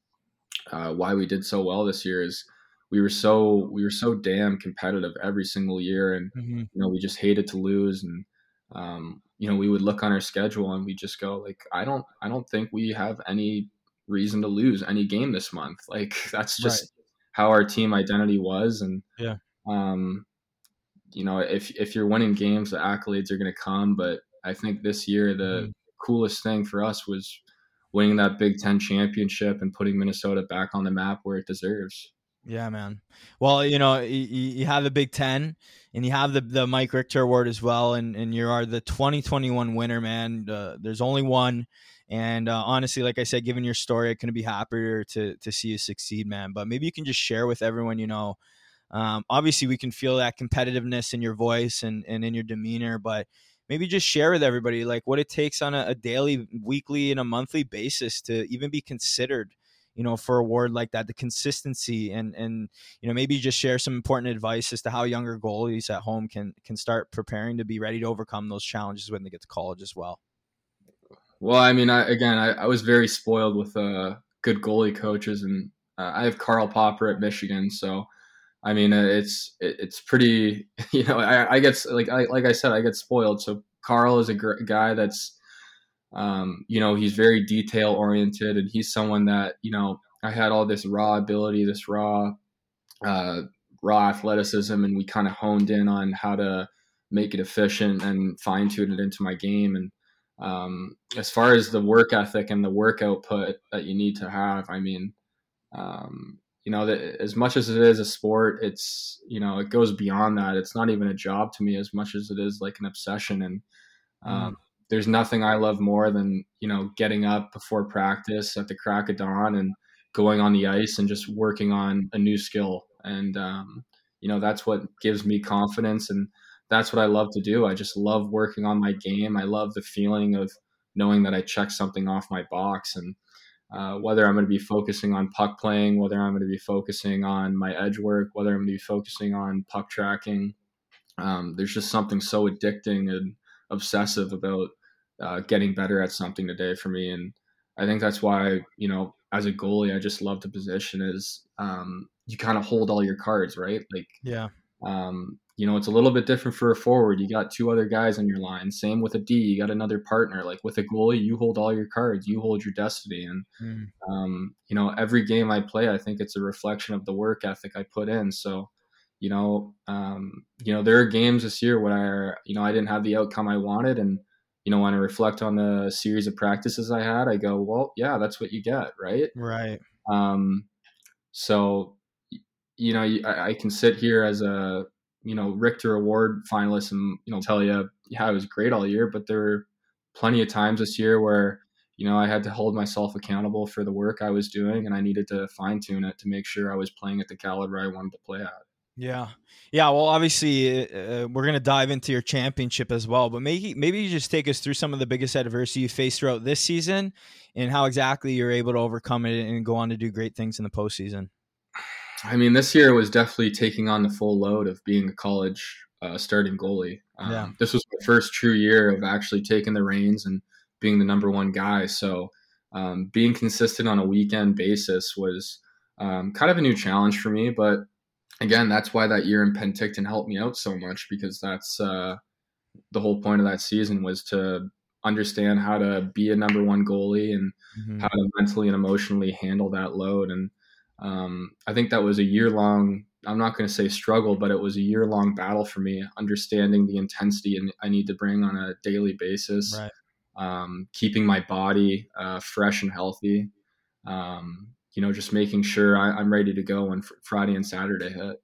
uh, why we did so well this year is we were so we were so damn competitive every single year, and mm-hmm. you know we just hated to lose, and um, you know we would look on our schedule and we just go like I don't I don't think we have any reason to lose any game this month. <laughs> Like that's just right. how our team identity was, and yeah, um, you know if if you're winning games, the accolades are going to come, but I think this year the mm-hmm. coolest thing for us was winning that Big Ten championship and putting Minnesota back on the map where it deserves. Yeah, man. Well, you know, you, you have the Big Ten and you have the, the Mike Richter Award as well, and, and you are the 2021 winner, man. Uh, there's only one. And uh, honestly, like I said, given your story, I couldn't be happier to, to see you succeed, man. But maybe you can just share with everyone, you know, um, obviously we can feel that competitiveness in your voice and, and in your demeanor, but maybe just share with everybody like what it takes on a, a daily, weekly, and a monthly basis to even be considered you know for a award like that the consistency and and you know maybe just share some important advice as to how younger goalies at home can can start preparing to be ready to overcome those challenges when they get to college as well well i mean I, again I, I was very spoiled with uh, good goalie coaches and uh, i have carl popper at michigan so I mean, uh, it's it's pretty. <laughs> You know, I, I get like I like I said, I get spoiled. So Carl is a gr- guy that's, um, you know, he's very detail oriented, and he's someone that you know I had all this raw ability, this raw, uh, raw athleticism, and we kind of honed in on how to make it efficient and fine tune it into my game. And um, as far as the work ethic and the work output that you need to have, I mean, um, you know as much as it is a sport it's you know it goes beyond that it's not even a job to me as much as it is like an obsession and um, mm. There's nothing i love more than you know getting up before practice at the crack of dawn and going on the ice and just working on a new skill and um, you know that's what gives me confidence and that's what i love to do i just love working on my game i love the feeling of knowing that i checked something off my box and uh, whether I'm going to be focusing on puck playing, whether I'm going to be focusing on my edge work, whether I'm going to be focusing on puck tracking. Um, there's just something so addicting and obsessive about uh, getting better at something today for me. And I think that's why, you know, as a goalie, I just love the position is um, you kind of hold all your cards, right? Like, yeah. Um, you know, it's a little bit different for a forward. You got two other guys on your line. Same with a D. You got another partner. Like with a goalie, you hold all your cards. You hold your destiny. And mm. um, you know, every game I play, I think it's a reflection of the work ethic I put in. So, you know, um, you know, there are games this year where I, you know I didn't have the outcome I wanted, and you know, when I reflect on the series of practices I had, I go, well, yeah, that's what you get, right? Right. Um, so, you know, I, I can sit here as a you know Richter Award finalist and you know tell you yeah it was great all year, but there were plenty of times this year where you know I had to hold myself accountable for the work I was doing, and I needed to fine tune it to make sure I was playing at the caliber I wanted to play at. Yeah, yeah. Well, obviously, uh, uh we're gonna dive into your championship as well, but maybe maybe you just take us through some of the biggest adversity you faced throughout this season, and how exactly you're able to overcome it and go on to do great things in the postseason. I mean, this year was definitely taking on the full load of being a college uh, starting goalie. Um, yeah. This was my first true year of actually taking the reins and being the number one guy. So um, being consistent on a weekend basis was um, kind of a new challenge for me. But again, that's why that year in Penticton helped me out so much because that's uh, the whole point of that season was to understand how to be a number one goalie and mm-hmm. how to mentally and emotionally handle that load. And um, I think that was a year long. I'm not going to say struggle, but it was a year long battle for me, understanding the intensity and I need to bring on a daily basis, right. um, keeping my body uh, fresh and healthy. Um, you know, just making sure I, am ready to go when fr- Friday and Saturday hit.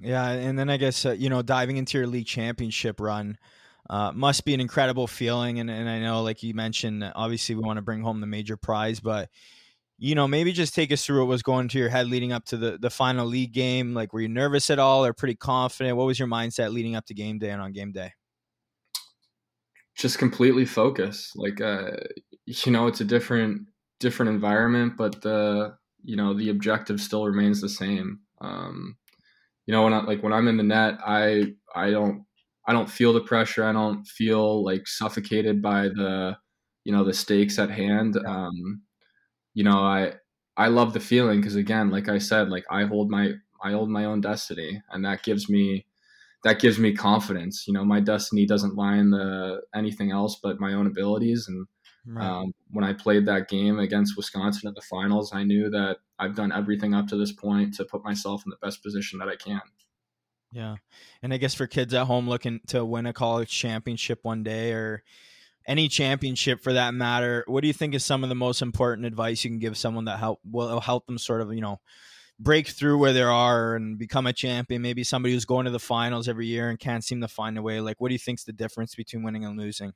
Yeah, and then I guess uh, you know diving into your league championship run uh, must be an incredible feeling, and, and I know, like you mentioned, obviously we want to bring home the major prize, but you know, maybe just take us through what was going to your head leading up to the the final league game. Like, were you nervous at all, or pretty confident? What was your mindset leading up to game day and on game day? Just completely focused. Like, uh, you know, it's a different different environment, but the you know the objective still remains the same. Um, you know, when I like when I'm in the net, I I don't I don't feel the pressure. I don't feel like suffocated by the you know the stakes at hand. Um, you know, I I love the feeling because again, like I said, like I hold my I hold my own destiny, and that gives me that gives me confidence. You know, my destiny doesn't lie in the anything else but my own abilities. And right. um, when I played that game against Wisconsin at the finals, I knew that I've done everything up to this point to put myself in the best position that I can. Yeah, and I guess for kids at home looking to win a college championship one day, or any championship for that matter, what do you think is some of the most important advice you can give someone that help will help them sort of you know break through where they are and become a champion? Maybe somebody who's going to the finals every year and can't seem to find a way. Like, what do you think's the difference between winning and losing?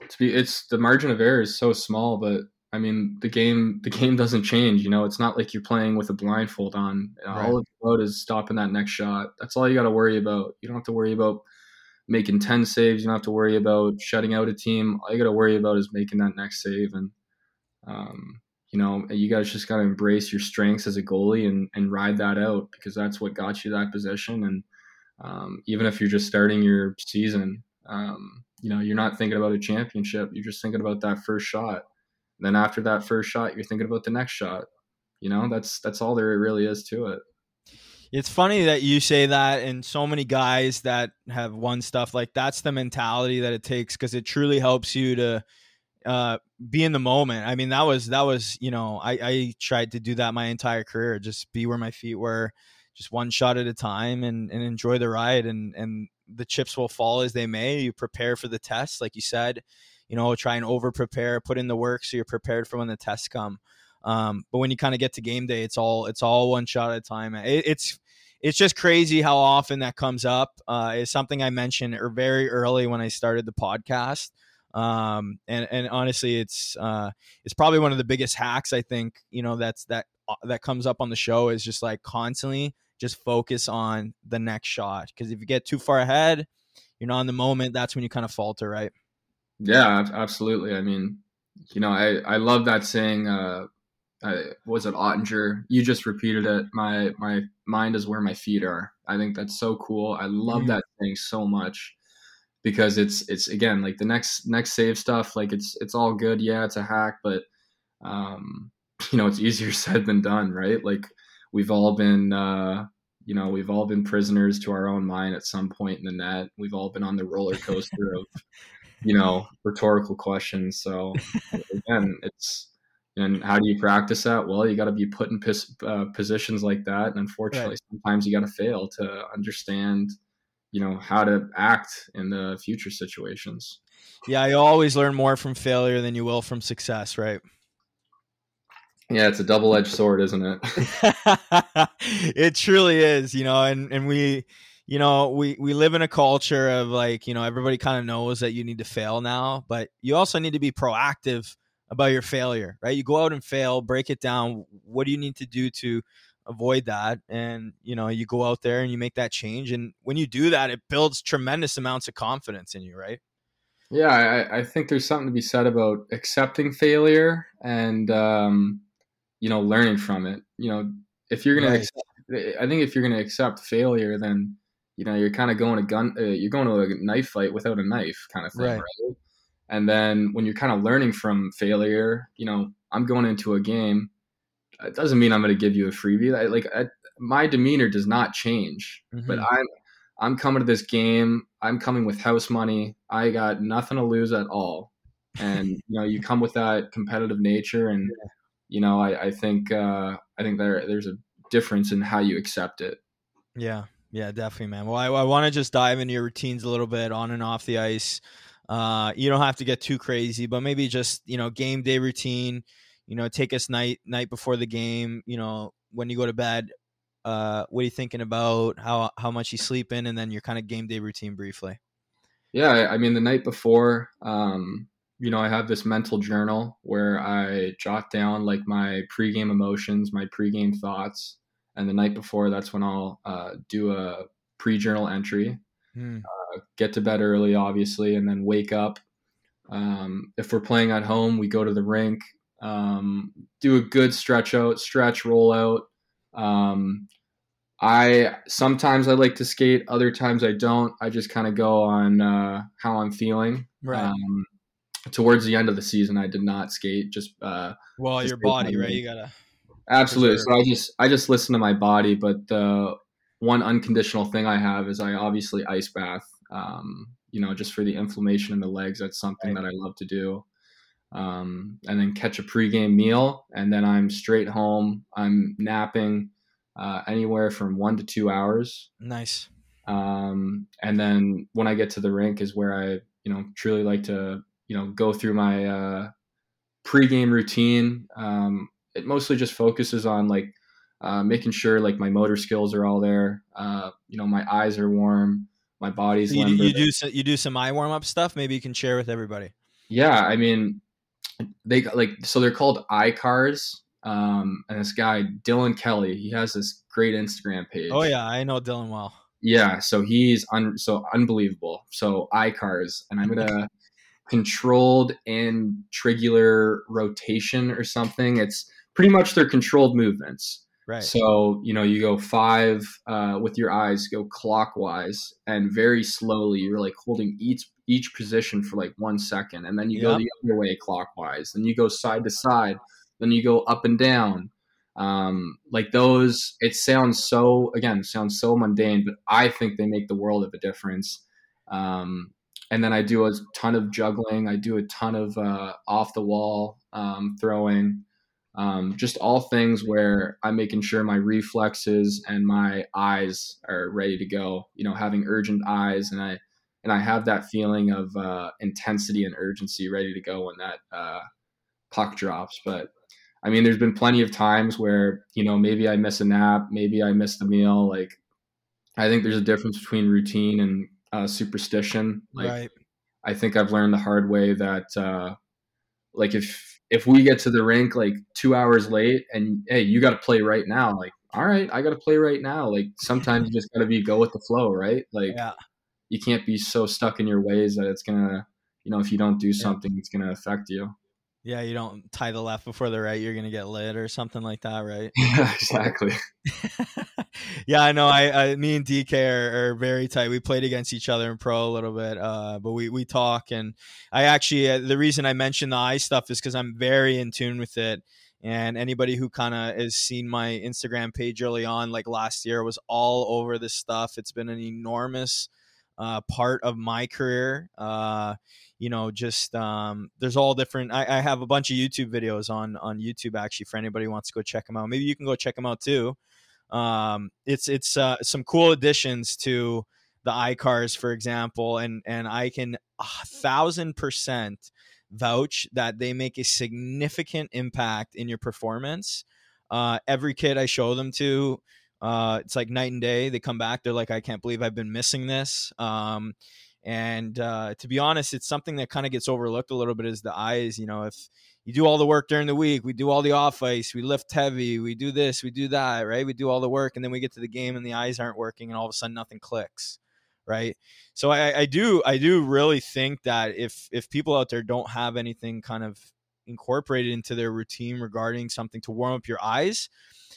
It's, it's the margin of error is so small, but I mean the game the game doesn't change. You know, it's not like you're playing with a blindfold on. Right. All it's about is stopping that next shot. That's all you got to worry about. You don't have to worry about making 10 saves. You don't have to worry about shutting out a team. All you got to worry about is making that next save. And, um, you know, you guys just got to embrace your strengths as a goalie and, and ride that out because that's what got you that position. And um, even if you're just starting your season, um, you know, you're not thinking about a championship. You're just thinking about that first shot. And then after that first shot, you're thinking about the next shot. You know, that's that's all there really is to it. It's funny that you say that, and so many guys that have won stuff like that's the mentality that it takes because it truly helps you to uh, be in the moment. I mean, that was that was you know I, I tried to do that my entire career, just be where my feet were, just one shot at a time, and and enjoy the ride, and and the chips will fall as they may. You prepare for the test, like you said, you know, try and over prepare, put in the work so you're prepared for when the tests come. Um, but when you kind of get to game day, it's all it's all one shot at a time. It, it's it's just crazy how often that comes up. Uh, it's something I mentioned er, very early when I started the podcast. Um, and and honestly, it's uh, it's probably one of the biggest hacks I think you know that's that uh, that comes up on the show is just like constantly just focus on the next shot because if you get too far ahead, you're not in the moment. That's when you kind of falter, right? Yeah, absolutely. I mean, you know, I I love that saying. Uh, uh, was it Oettinger? You just repeated it. My my mind is where my feet are. I think that's so cool. I love mm-hmm. that thing so much because it's it's again like the next next save stuff. Like it's it's all good. Yeah, it's a hack, but um, <laughs> you know it's easier <laughs> said than done, right? Like we've all been uh, you know we've all been prisoners to our own mind at some point in the net. We've all been on the roller coaster of <laughs> you know rhetorical questions. So again, it's and how do you practice that? Well, you got to be put in pos- uh, positions like that, and unfortunately, right. sometimes you got to fail to understand, you know, how to act in the future situations. Yeah, you always learn more from failure than you will from success, right? Yeah, it's a double-edged sword, isn't it? <laughs> it truly is, you know, and and we you know, we we live in a culture of like, you know, everybody kind of knows that you need to fail now, but you also need to be proactive about your failure, right? You go out and fail, break it down. What do you need to do to avoid that? And, you know, you go out there and you make that change. And when you do that, it builds tremendous amounts of confidence in you, right? Yeah, I, I think there's something to be said about accepting failure and, um, you know, learning from it. You know, if you're going right. to, I think if you're going to accept failure, then, you know, you're kind of going a gun, uh, you're going to a knife fight without a knife kind of thing, right? right? And then when you're kind of learning from failure, you know, I'm going into a game. It doesn't mean I'm going to give you a freebie. I, like I, my demeanor does not change, mm-hmm. but I'm I'm coming to this game. I'm coming with house money. I got nothing to lose at all, and you know, you come with that competitive nature, and you know, I, I think uh, I think there there's a difference in how you accept it. Yeah, yeah, definitely, man. Well, I, I want to just dive into your routines a little bit on and off the ice. Uh, you don't have to get too crazy, but maybe just you know game day routine. You know, take us night night before the game. You know, when you go to bed, uh, what are you thinking about? How how much you sleeping, and then your kind of game day routine briefly. Yeah, I mean the night before, um, you know, I have this mental journal where I jot down like my pregame emotions, my pregame thoughts, and the night before, that's when I'll uh, do a pre-journal entry. Hmm. Uh, get to bed early, obviously, and then wake up. Um, if we're playing at home, we go to the rink, um, do a good stretch out, stretch, roll out. Um, I sometimes I like to skate, other times I don't. I just kind of go on uh, how I'm feeling. Right. Towards the end of the season, I did not skate. Just uh, well, just your body, right? You gotta absolutely. So I just I just listen to my body. But the one unconditional thing I have is I obviously ice bath. Um, you know, just for the inflammation in the legs. That's something right. that I love to do. Um, and then catch a pregame meal, and then I'm straight home. I'm napping uh, anywhere from one to two hours. Nice. Um, and then when I get to the rink is where I, you know, truly like to, you know, go through my uh, pregame routine. Um, it mostly just focuses on like uh, making sure like my motor skills are all there. Uh, you know, my eyes are warm, my body's. You, you do some, you do some eye warm up stuff. Maybe you can share with everybody. Yeah, I mean, they like so they're called eye CARs. Um, and this guy Dylan Kelly, he has this great Instagram page. Oh yeah, I know Dylan well. Yeah, so he's un- so unbelievable. So eye CARs, and I'm gonna controlled and trigular rotation or something. It's pretty much their controlled movements. Right. So you know you go five uh, with your eyes, go clockwise, and very slowly you're like holding each each position for like one second, and then you yep. go the other way clockwise, then you go side to side then you go up and down. Um, like those, it sounds so again sounds so mundane, but I think they make the world of a difference. Um, and then I do a ton of juggling. I do a ton of uh, off the wall um, throwing. Um, just all things where I'm making sure my reflexes and my eyes are ready to go. You know, having urgent eyes, and I and I have that feeling of uh, intensity and urgency ready to go when that uh, puck drops. But I mean, there's been plenty of times where, you know, maybe I miss a nap, maybe I miss the meal. Like, I think there's a difference between routine and uh, superstition. Like, right. I think I've learned the hard way that, uh, like, if if we get to the rink like two hours late and hey, you got to play right now. Like, all right, I got to play right now. Like, sometimes you <laughs> just got to be go with the flow, right? Like, yeah. you can't be so stuck in your ways that it's gonna, you know, if you don't do something, yeah. it's gonna affect you. Yeah, you don't tie the left before the right, you're gonna get lit or something like that, right? <laughs> Yeah, exactly. <laughs> yeah, I know. I, I, me and DK are, are, very tight. We played against each other in pro a little bit, uh, but we we talk. And I actually, uh, the reason I mentioned the eye stuff is because I'm very in tune with it. And anybody who kind of has seen my Instagram page early on, like last year, was all over this stuff. It's been an enormous uh, part of my career. Uh, you know, just um, there's all different. I, I, have a bunch of YouTube videos on on YouTube actually for anybody who wants to go check them out. Maybe you can go check them out too. Um, it's it's uh, some cool additions to the eye CARs, for example, and and I can a thousand percent vouch that they make a significant impact in your performance. Uh, every kid I show them to, uh, it's like night and day. They come back, they're like, I can't believe I've been missing this. Um, and uh, to be honest, it's something that kind of gets overlooked a little bit is the eyes. You know, if you do all the work during the week, we do all the off ice, we lift heavy, we do this, we do that, right? We do all the work, and then we get to the game and the eyes aren't working, and all of a sudden nothing clicks, right? So I, I do, I do really think that if if people out there don't have anything kind of incorporated into their routine regarding something to warm up your eyes,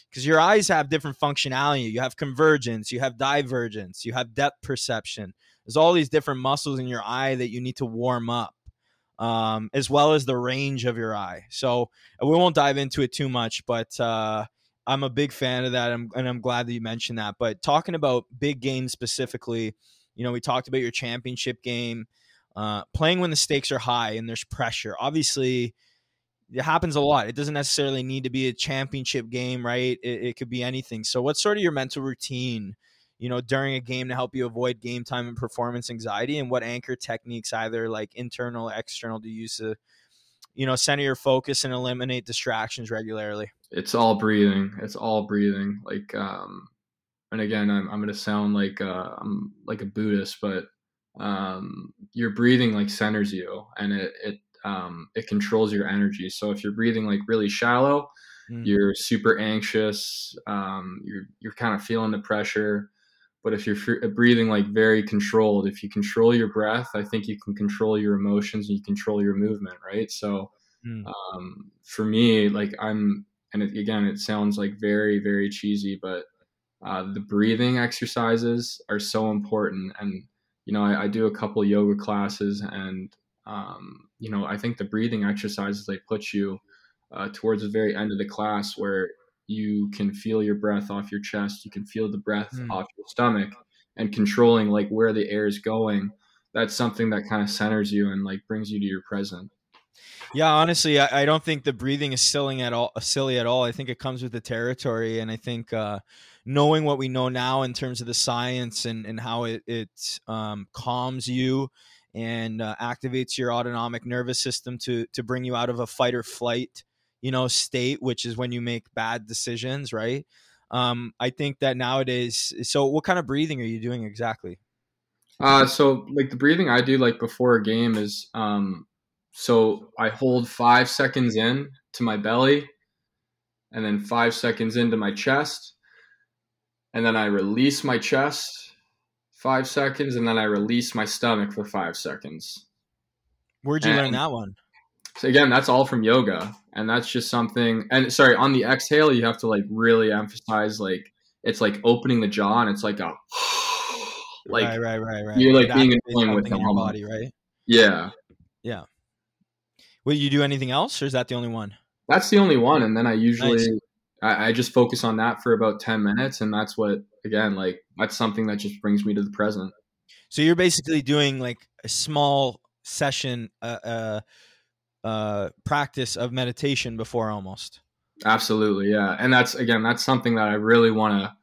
because your eyes have different functionality. You have convergence, you have divergence, you have depth perception there's all these different muscles in your eye that you need to warm up, um, as well as the range of your eye. So we won't dive into it too much, but uh, I'm a big fan of that, and I'm glad that you mentioned that. But talking about big games specifically, you know, we talked about your championship game, uh, playing when the stakes are high and there's pressure. Obviously, it happens a lot. It doesn't necessarily need to be a championship game, right? It, it could be anything. So, what's sort of your mental routine you know, during a game to help you avoid game time and performance anxiety? And what anchor techniques, either like internal external, do you use to, you know, center your focus and eliminate distractions regularly? It's all breathing. It's all breathing. Like, um, and again, I'm, I'm to sound like, uh, I'm like a Buddhist, but, um, your breathing like centers you and it, it, um, it controls your energy. So if you're breathing like really shallow, mm. you're super anxious. Um, you're you're kind of feeling the pressure. But if you're breathing like very controlled, if you control your breath, I think you can control your emotions and you control your movement, right? So mm. um, for me, like I'm, and it, again, it sounds like very very cheesy, but uh, the breathing exercises are so important. And you know, I, I do a couple yoga classes, and um, you know, I think the breathing exercises they put you uh, towards the very end of the class where you can feel your breath off your chest, you can feel the breath mm. off your stomach, and controlling like where the air is going. That's something that kind of centers you and like brings you to your present. Yeah, honestly, I, I don't think the breathing is silly at all. Silly at all. I think it comes with the territory, and I think uh, knowing what we know now in terms of the science and and how it it um, calms you and uh, activates your autonomic nervous system to to bring you out of a fight or flight you know state which is when you make bad decisions right? Um i think that nowadays so what kind of breathing are you doing exactly? Uh so like the breathing i do like before a game is um so i hold five seconds in to my belly and then five seconds into my chest and then i release my chest five seconds and then i release my stomach for five seconds where'd you and, learn that one so again, that's all from yoga, and that's just something. And sorry, on the exhale, you have to like really emphasize like it's like opening the jaw, and it's like a <sighs> like right, right, right, right. You're like it being in with your body, right? Yeah, yeah. Will you do anything else, or is that the only one? That's the only one, and then I usually nice. I, I just focus on that for about ten minutes, and that's what again like that's something that just brings me to the present. So you're basically doing like a small session, uh, uh uh, practice of meditation before almost. Absolutely, yeah, and that's again that's something that I really want to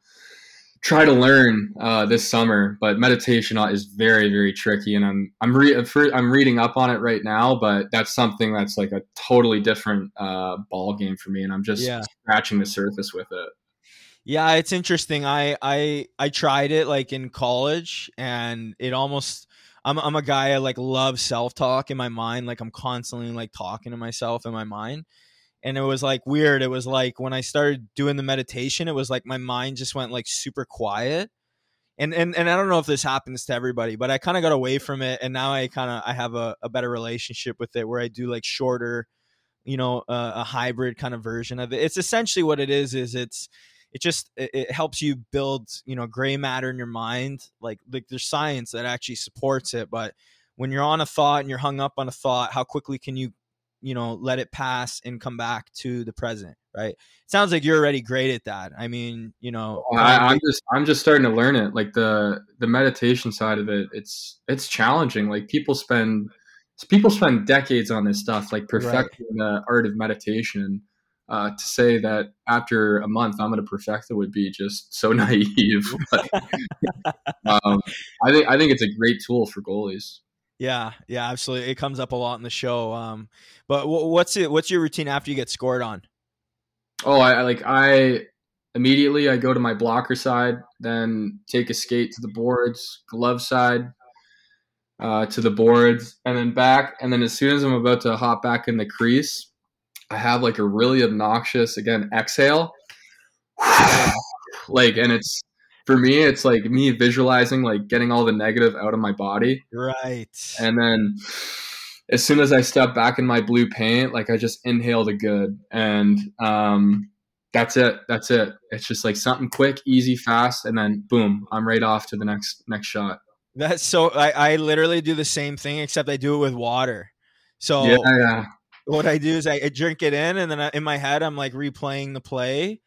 try to learn uh, this summer. But meditation is very very tricky, and I'm I'm re- I'm reading up on it right now. But that's something that's like a totally different uh, ball game for me, and I'm just yeah. scratching the surface with it. Yeah, it's interesting. I I I tried it like in college, and it almost I'm I'm a guy I like love self talk in my mind. Like I'm constantly like talking to myself in my mind. And it was like weird. It was like when I started doing the meditation, it was like my mind just went like super quiet. And and, and I don't know if this happens to everybody, but I kind of got away from it and now I kind of I have a, a better relationship with it where I do like shorter, you know, uh, a hybrid kind of version of it. It's essentially what it is is it's it just it, it helps you build you know gray matter in your mind like like there's science that actually supports it but when you're on a thought and you're hung up on a thought how quickly can you you know let it pass and come back to the present right it sounds like you're already great at that i mean you know I, am just i'm just starting to learn it like the the meditation side of it it's it's challenging like people spend people spend decades on this stuff like perfecting right. the art of meditation uh, to say that after a month I'm going to perfect it would be just so <laughs> naive. <laughs> um, I think I think it's a great tool for goalies. Yeah, yeah, absolutely. It comes up a lot in the show. Um, but what's it? What's your routine after you get scored on? Oh, I, I like I immediately I go to my blocker side, then take a skate to the boards, glove side, uh, to the boards, and then back. And then as soon as I'm about to hop back in the crease, I have like a really obnoxious again exhale, <sighs> like, and it's for me, it's like me visualizing like getting all the negative out of my body, right? And then as soon as I step back in my blue paint, like I just inhale the good, and um, that's it. That's it. It's just like something quick, easy, fast, and then boom, I'm right off to the next next shot. That's so. I, I literally do the same thing, except I do it with water. So yeah, yeah what I do is I, I drink it in, and then I, in my head I'm like replaying the play,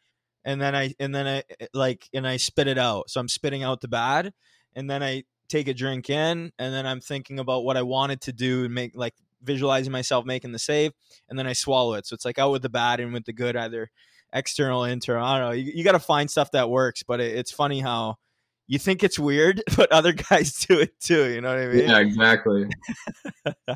and then I and then I eh, like and I spit it out. So I'm spitting out the bad, and then I take a drink in, and then I'm thinking about what I wanted to do and make like visualizing myself making the save, and then I swallow it. So it's like out with the bad and with the good, either external, internal. I don't know. You, you got to find stuff that works, but it, it's funny how you think it's weird, <laughs> but other guys <laughs> do it too. You know what I mean? Yeah, exactly. <laughs>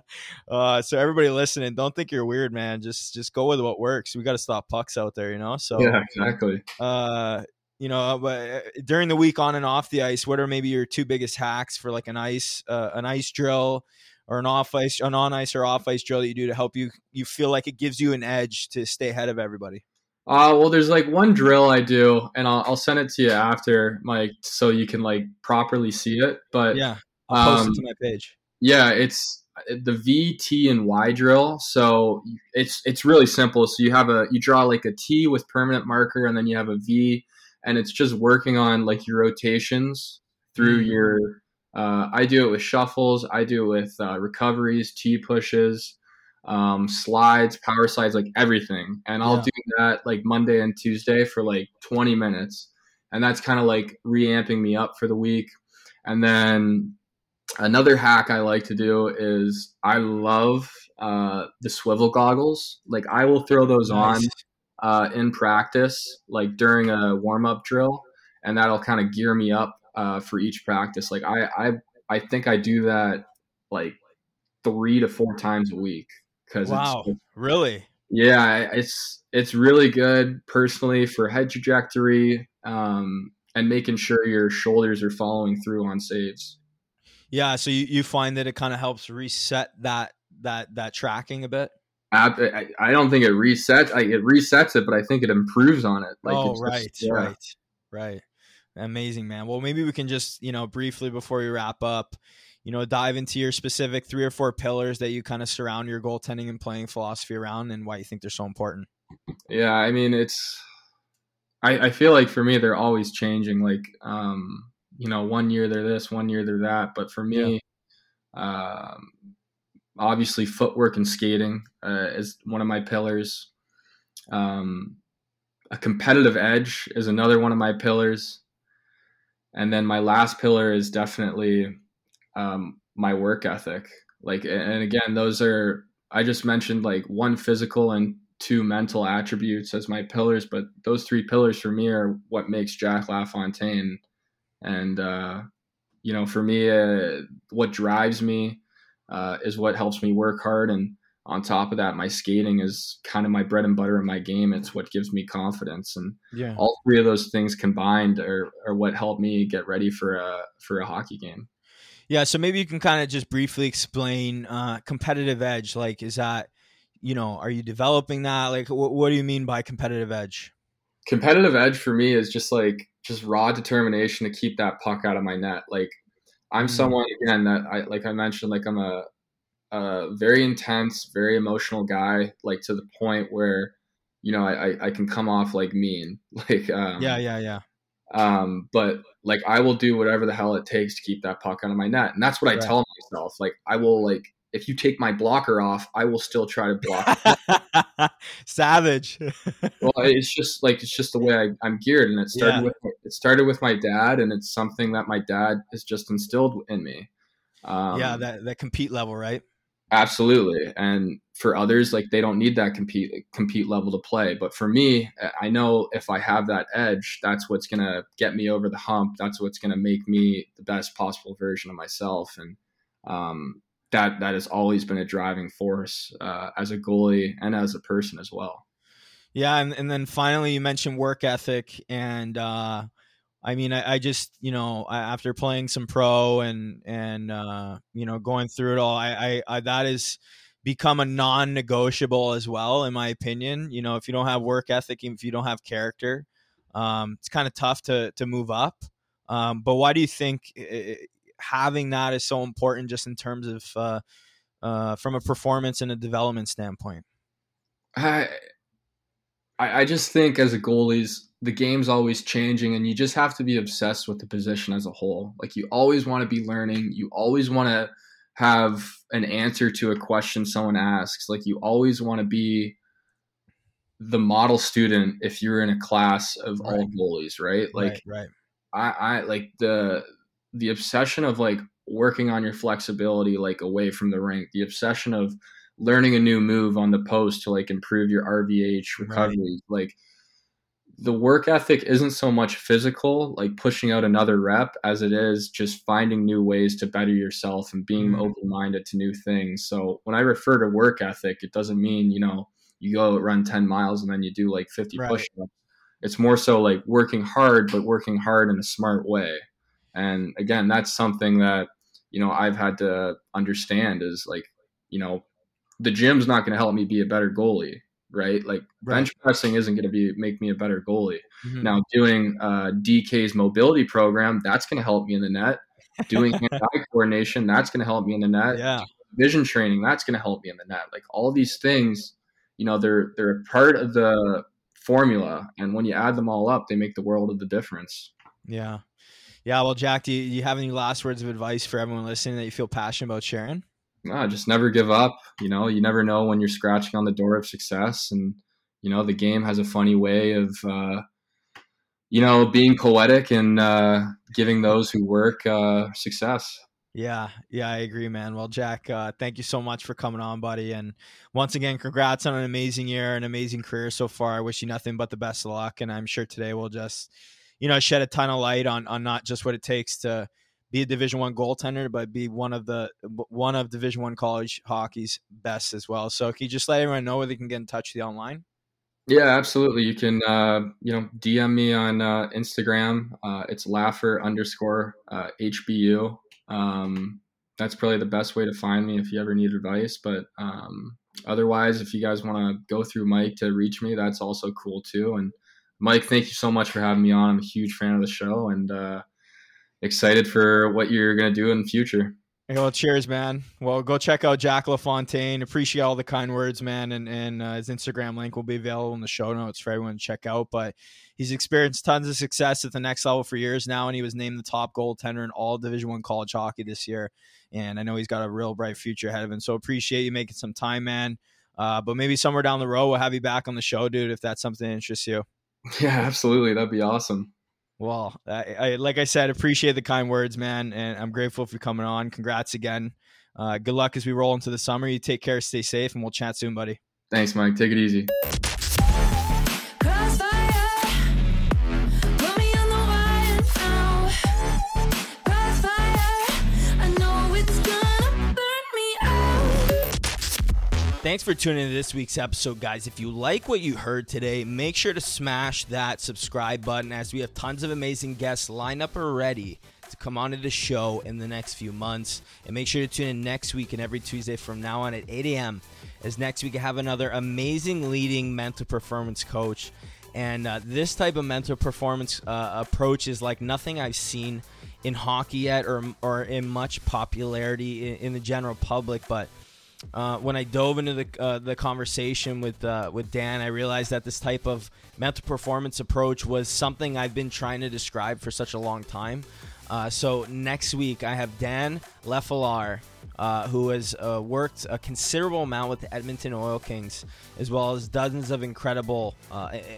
uh, so everybody listening, don't think you're weird, man. Just just go with what works. We got to stop pucks out there, you know. So yeah, exactly. Uh, you know, but uh, during the week on and off the ice, what are maybe your two biggest hacks for like an ice uh, an ice drill or an off ice, an on ice or off ice drill that you do to help you you feel like it gives you an edge to stay ahead of everybody? Uh, well, there's like one drill I do, and I'll, I'll send it to you after, Mike, so you can like properly see it. But yeah, I'll post um, it to my page. Yeah, it's the V, T, and Y drill. So it's it's really simple. So you have a you draw like a T with permanent marker, and then you have a V, and it's just working on like your rotations through Mm-hmm. your. Uh, I do it with shuffles. I do it with uh, recoveries, T pushes, um, slides, power slides, like everything. And I'll Yeah. do that like Monday and Tuesday for like 20 minutes, and that's kind of like reamping me up for the week. And then another hack I like to do is I love uh, the swivel goggles. Like I will throw those on uh, in practice, like during a warm up drill, and that'll kind of gear me up uh, for each practice. Like I, I, I think I do that like three to four times a week because Wow, it's really? yeah, it's it's really good personally for head trajectory um, and making sure your shoulders are following through on saves. Yeah, so you, you find that it kind of helps reset that that that tracking a bit. I, I don't think it resets. I, it resets it, but I think it improves on it. oh, it's just- right, yeah. right, right. Amazing, man. Well, maybe we can just you know briefly before we wrap up, you know, dive into your specific three or four pillars that you kind of surround your goaltending and playing philosophy around, and why you think they're so important. Yeah, I mean it's. I, I feel like for me they're always changing. Like um, you know, one year they're this, one year they're that. But for me, um, obviously footwork and skating uh, is one of my pillars. Um, a competitive edge is another one of my pillars, and then my last pillar is definitely um, my work ethic. Like, and again, those are I just mentioned like one physical and two mental attributes as my pillars, but those three pillars for me are what makes Jack LaFontaine. And, uh, you know, for me, uh, what drives me uh, is what helps me work hard. And on top of that, my skating is kind of my bread and butter in my game. It's what gives me confidence. And Yeah. all three of those things combined are, are what helped me get ready for a, for a hockey game. Yeah, so maybe you can kind of just briefly explain uh, competitive edge. Like, is that, you know, are you developing that? Like, wh- what do you mean by competitive edge? competitive edge for me is just like just raw determination to keep that puck out of my net. Like I'm Mm. someone again that I like I mentioned like I'm a a very intense, very emotional guy, like to the point where you know I I, I can come off like mean. <laughs> Like um, Yeah, yeah, yeah. Um, but like I will do whatever the hell it takes to keep that puck out of my net, and that's what I Right. tell myself. Like I will like if you take my blocker off, I will still try to block. <laughs> Savage. well, it's just like it's just the way I, I'm geared, and it started Yeah. with it started with my dad, and it's something that my dad has just instilled in me. Um, yeah, that that compete level, right? Absolutely. And for others, like they don't need that compete compete level to play, but for me, I know if I have that edge, that's what's gonna get me over the hump. That's what's gonna make me the best possible version of myself, and um, that that has always been a driving force uh, as a goalie and as a person as well. Yeah, and, and then finally you mentioned work ethic, and uh, I mean, I, I just you know after playing some pro and and uh, you know going through it all, I, I, I that is become a non-negotiable as well, in my opinion. You know, if you don't have work ethic, if you don't have character, um, it's kind of tough to to move up. Um, but why do you think uh, having that is so important, just in terms of uh, uh, from a performance and a development standpoint? I, I I just think as a goalie's the game's always changing and you just have to be obsessed with the position as a whole. Like you always want to be learning, you always want to have an answer to a question someone asks. Like you always want to be the model student if you're in a class of all goalies, right? Like right, right. I, I like the the obsession of like working on your flexibility like away from the rink, the obsession of learning a new move on the post to like improve your RVH Right. recovery. Like the work ethic isn't so much physical, like pushing out another rep, as it is just finding new ways to better yourself and being Mhm. open minded to new things. So when I refer to work ethic, it doesn't mean, you know, you go run 10 miles and then you do like 50 Right. push ups. It's more so like working hard, but working hard in a smart way. And again, that's something that you know I've had to understand is like you know the gym's not going to help me be a better goalie right? Like right. bench pressing isn't going to be make me a better goalie. Mm-hmm. Now doing uh, DK's mobility program, that's going to help me in the net. Doing <laughs> hand-eye coordination, that's going to help me in the net. Yeah. Vision training, that's going to help me in the net. Like all these things, you know, they're they're a part of the formula, and when you add them all up, they make the world of the difference. Yeah. Yeah, well, Jack, do you, do you have any last words of advice for everyone listening that you feel passionate about sharing? No, just never give up. You know, you never know when you're scratching on the door of success, and you know the game has a funny way of, uh, you know, being poetic and uh, giving those who work uh, success. Yeah, yeah, I agree, man. Well, Jack, uh, thank you so much for coming on, buddy. And once again, congrats on an amazing year, an amazing career so far. I wish you nothing but the best of luck, and I'm sure today will just, you know, shed a ton of light on on not just what it takes to be a Division One goaltender, but be one of the one of Division One college hockey's best as well. So can you just let everyone know where they can get in touch with you online? Yeah, absolutely. You can uh, you know DM me on uh, Instagram. Uh, it's Laffer underscore uh, HBU. Um, that's probably the best way to find me if you ever need advice. But um, otherwise, if you guys want to go through Mike to reach me, that's also cool too. And Mike, thank you so much for having me on. I'm a huge fan of the show, and uh, excited for what you're going to do in the future. well, cheers, man. Well, go check out Jack LaFontaine. Appreciate all the kind words, man. And and uh, his Instagram link will be available in the show notes for everyone to check out. But he's experienced tons of success at the next level for years now, and he was named the top goaltender in all Division One college hockey this year. And I know he's got a real bright future ahead of him. So appreciate you making some time, man. Uh, but maybe somewhere down the road we'll have you back on the show, dude, if that's something that interests you. <laughs> Yeah, absolutely. That'd be awesome. Well, I, I, like I said, appreciate the kind words, man, and I'm grateful for coming on. Congrats again. Uh, good luck as we roll into the summer. You take care, stay safe, and we'll chat soon, buddy. Thanks, Mike. Take it easy. Thanks for tuning in to this week's episode, guys. If you like what you heard today, make sure to smash that subscribe button as we have tons of amazing guests lined up already to come onto the show in the next few months. And make sure to tune in next week and every Tuesday from now on at 8 a.m. As next week I have another amazing leading mental performance coach. And uh, this type of mental performance uh, approach is like nothing I've seen in hockey yet or, or in much popularity in, in the general public. But uh, when I dove into the uh, the conversation with uh, with Dan, I realized that this type of mental performance approach was something I've been trying to describe for such a long time. Uh, so next week I have Dan Lefilare, uh, who has uh, worked a considerable amount with the Edmonton Oil Kings, as well as dozens of incredible,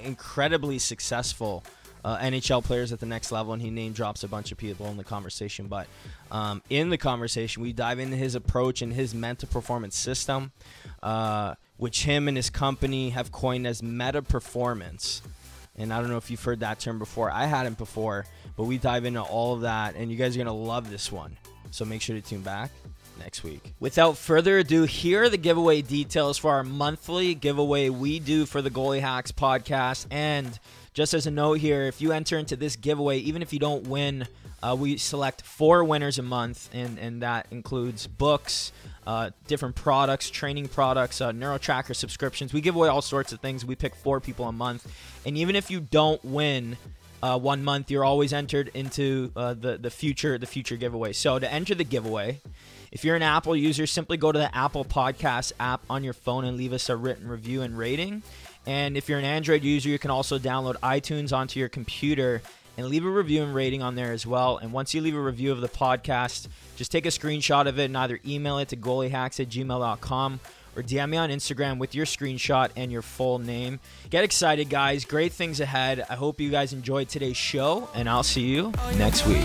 incredibly successful uh, NHL players at the next level, and he name drops a bunch of people in the conversation. But um, in the conversation, we dive into his approach and his mental performance system, uh, which him and his company have coined as meta performance. And I don't know if you've heard that term before. I hadn't before, but we dive into all of that, and you guys are going to love this one. So make sure to tune back next week. Without further ado, here are the giveaway details for our monthly giveaway we do for the Goalie Hacks podcast. And just as a note here, if you enter into this giveaway, even if you don't win, uh, we select four winners a month, and, and that includes books, uh, different products, training products, uh, NeuroTracker subscriptions. We give away all sorts of things. We pick four people a month. And even if you don't win, uh, one month, you're always entered into uh, the the future the future giveaway. So to enter the giveaway, if you're an Apple user, simply go to the Apple Podcast app on your phone and leave us a written review and rating. And if you're an Android user, you can also download iTunes onto your computer and leave a review and rating on there as well. And once you leave a review of the podcast, just take a screenshot of it and either email it to goaliehacks at gmail.com or DM me on Instagram with your screenshot and your full name. Get excited, guys. Great things ahead. I hope you guys enjoyed today's show, and I'll see you next week.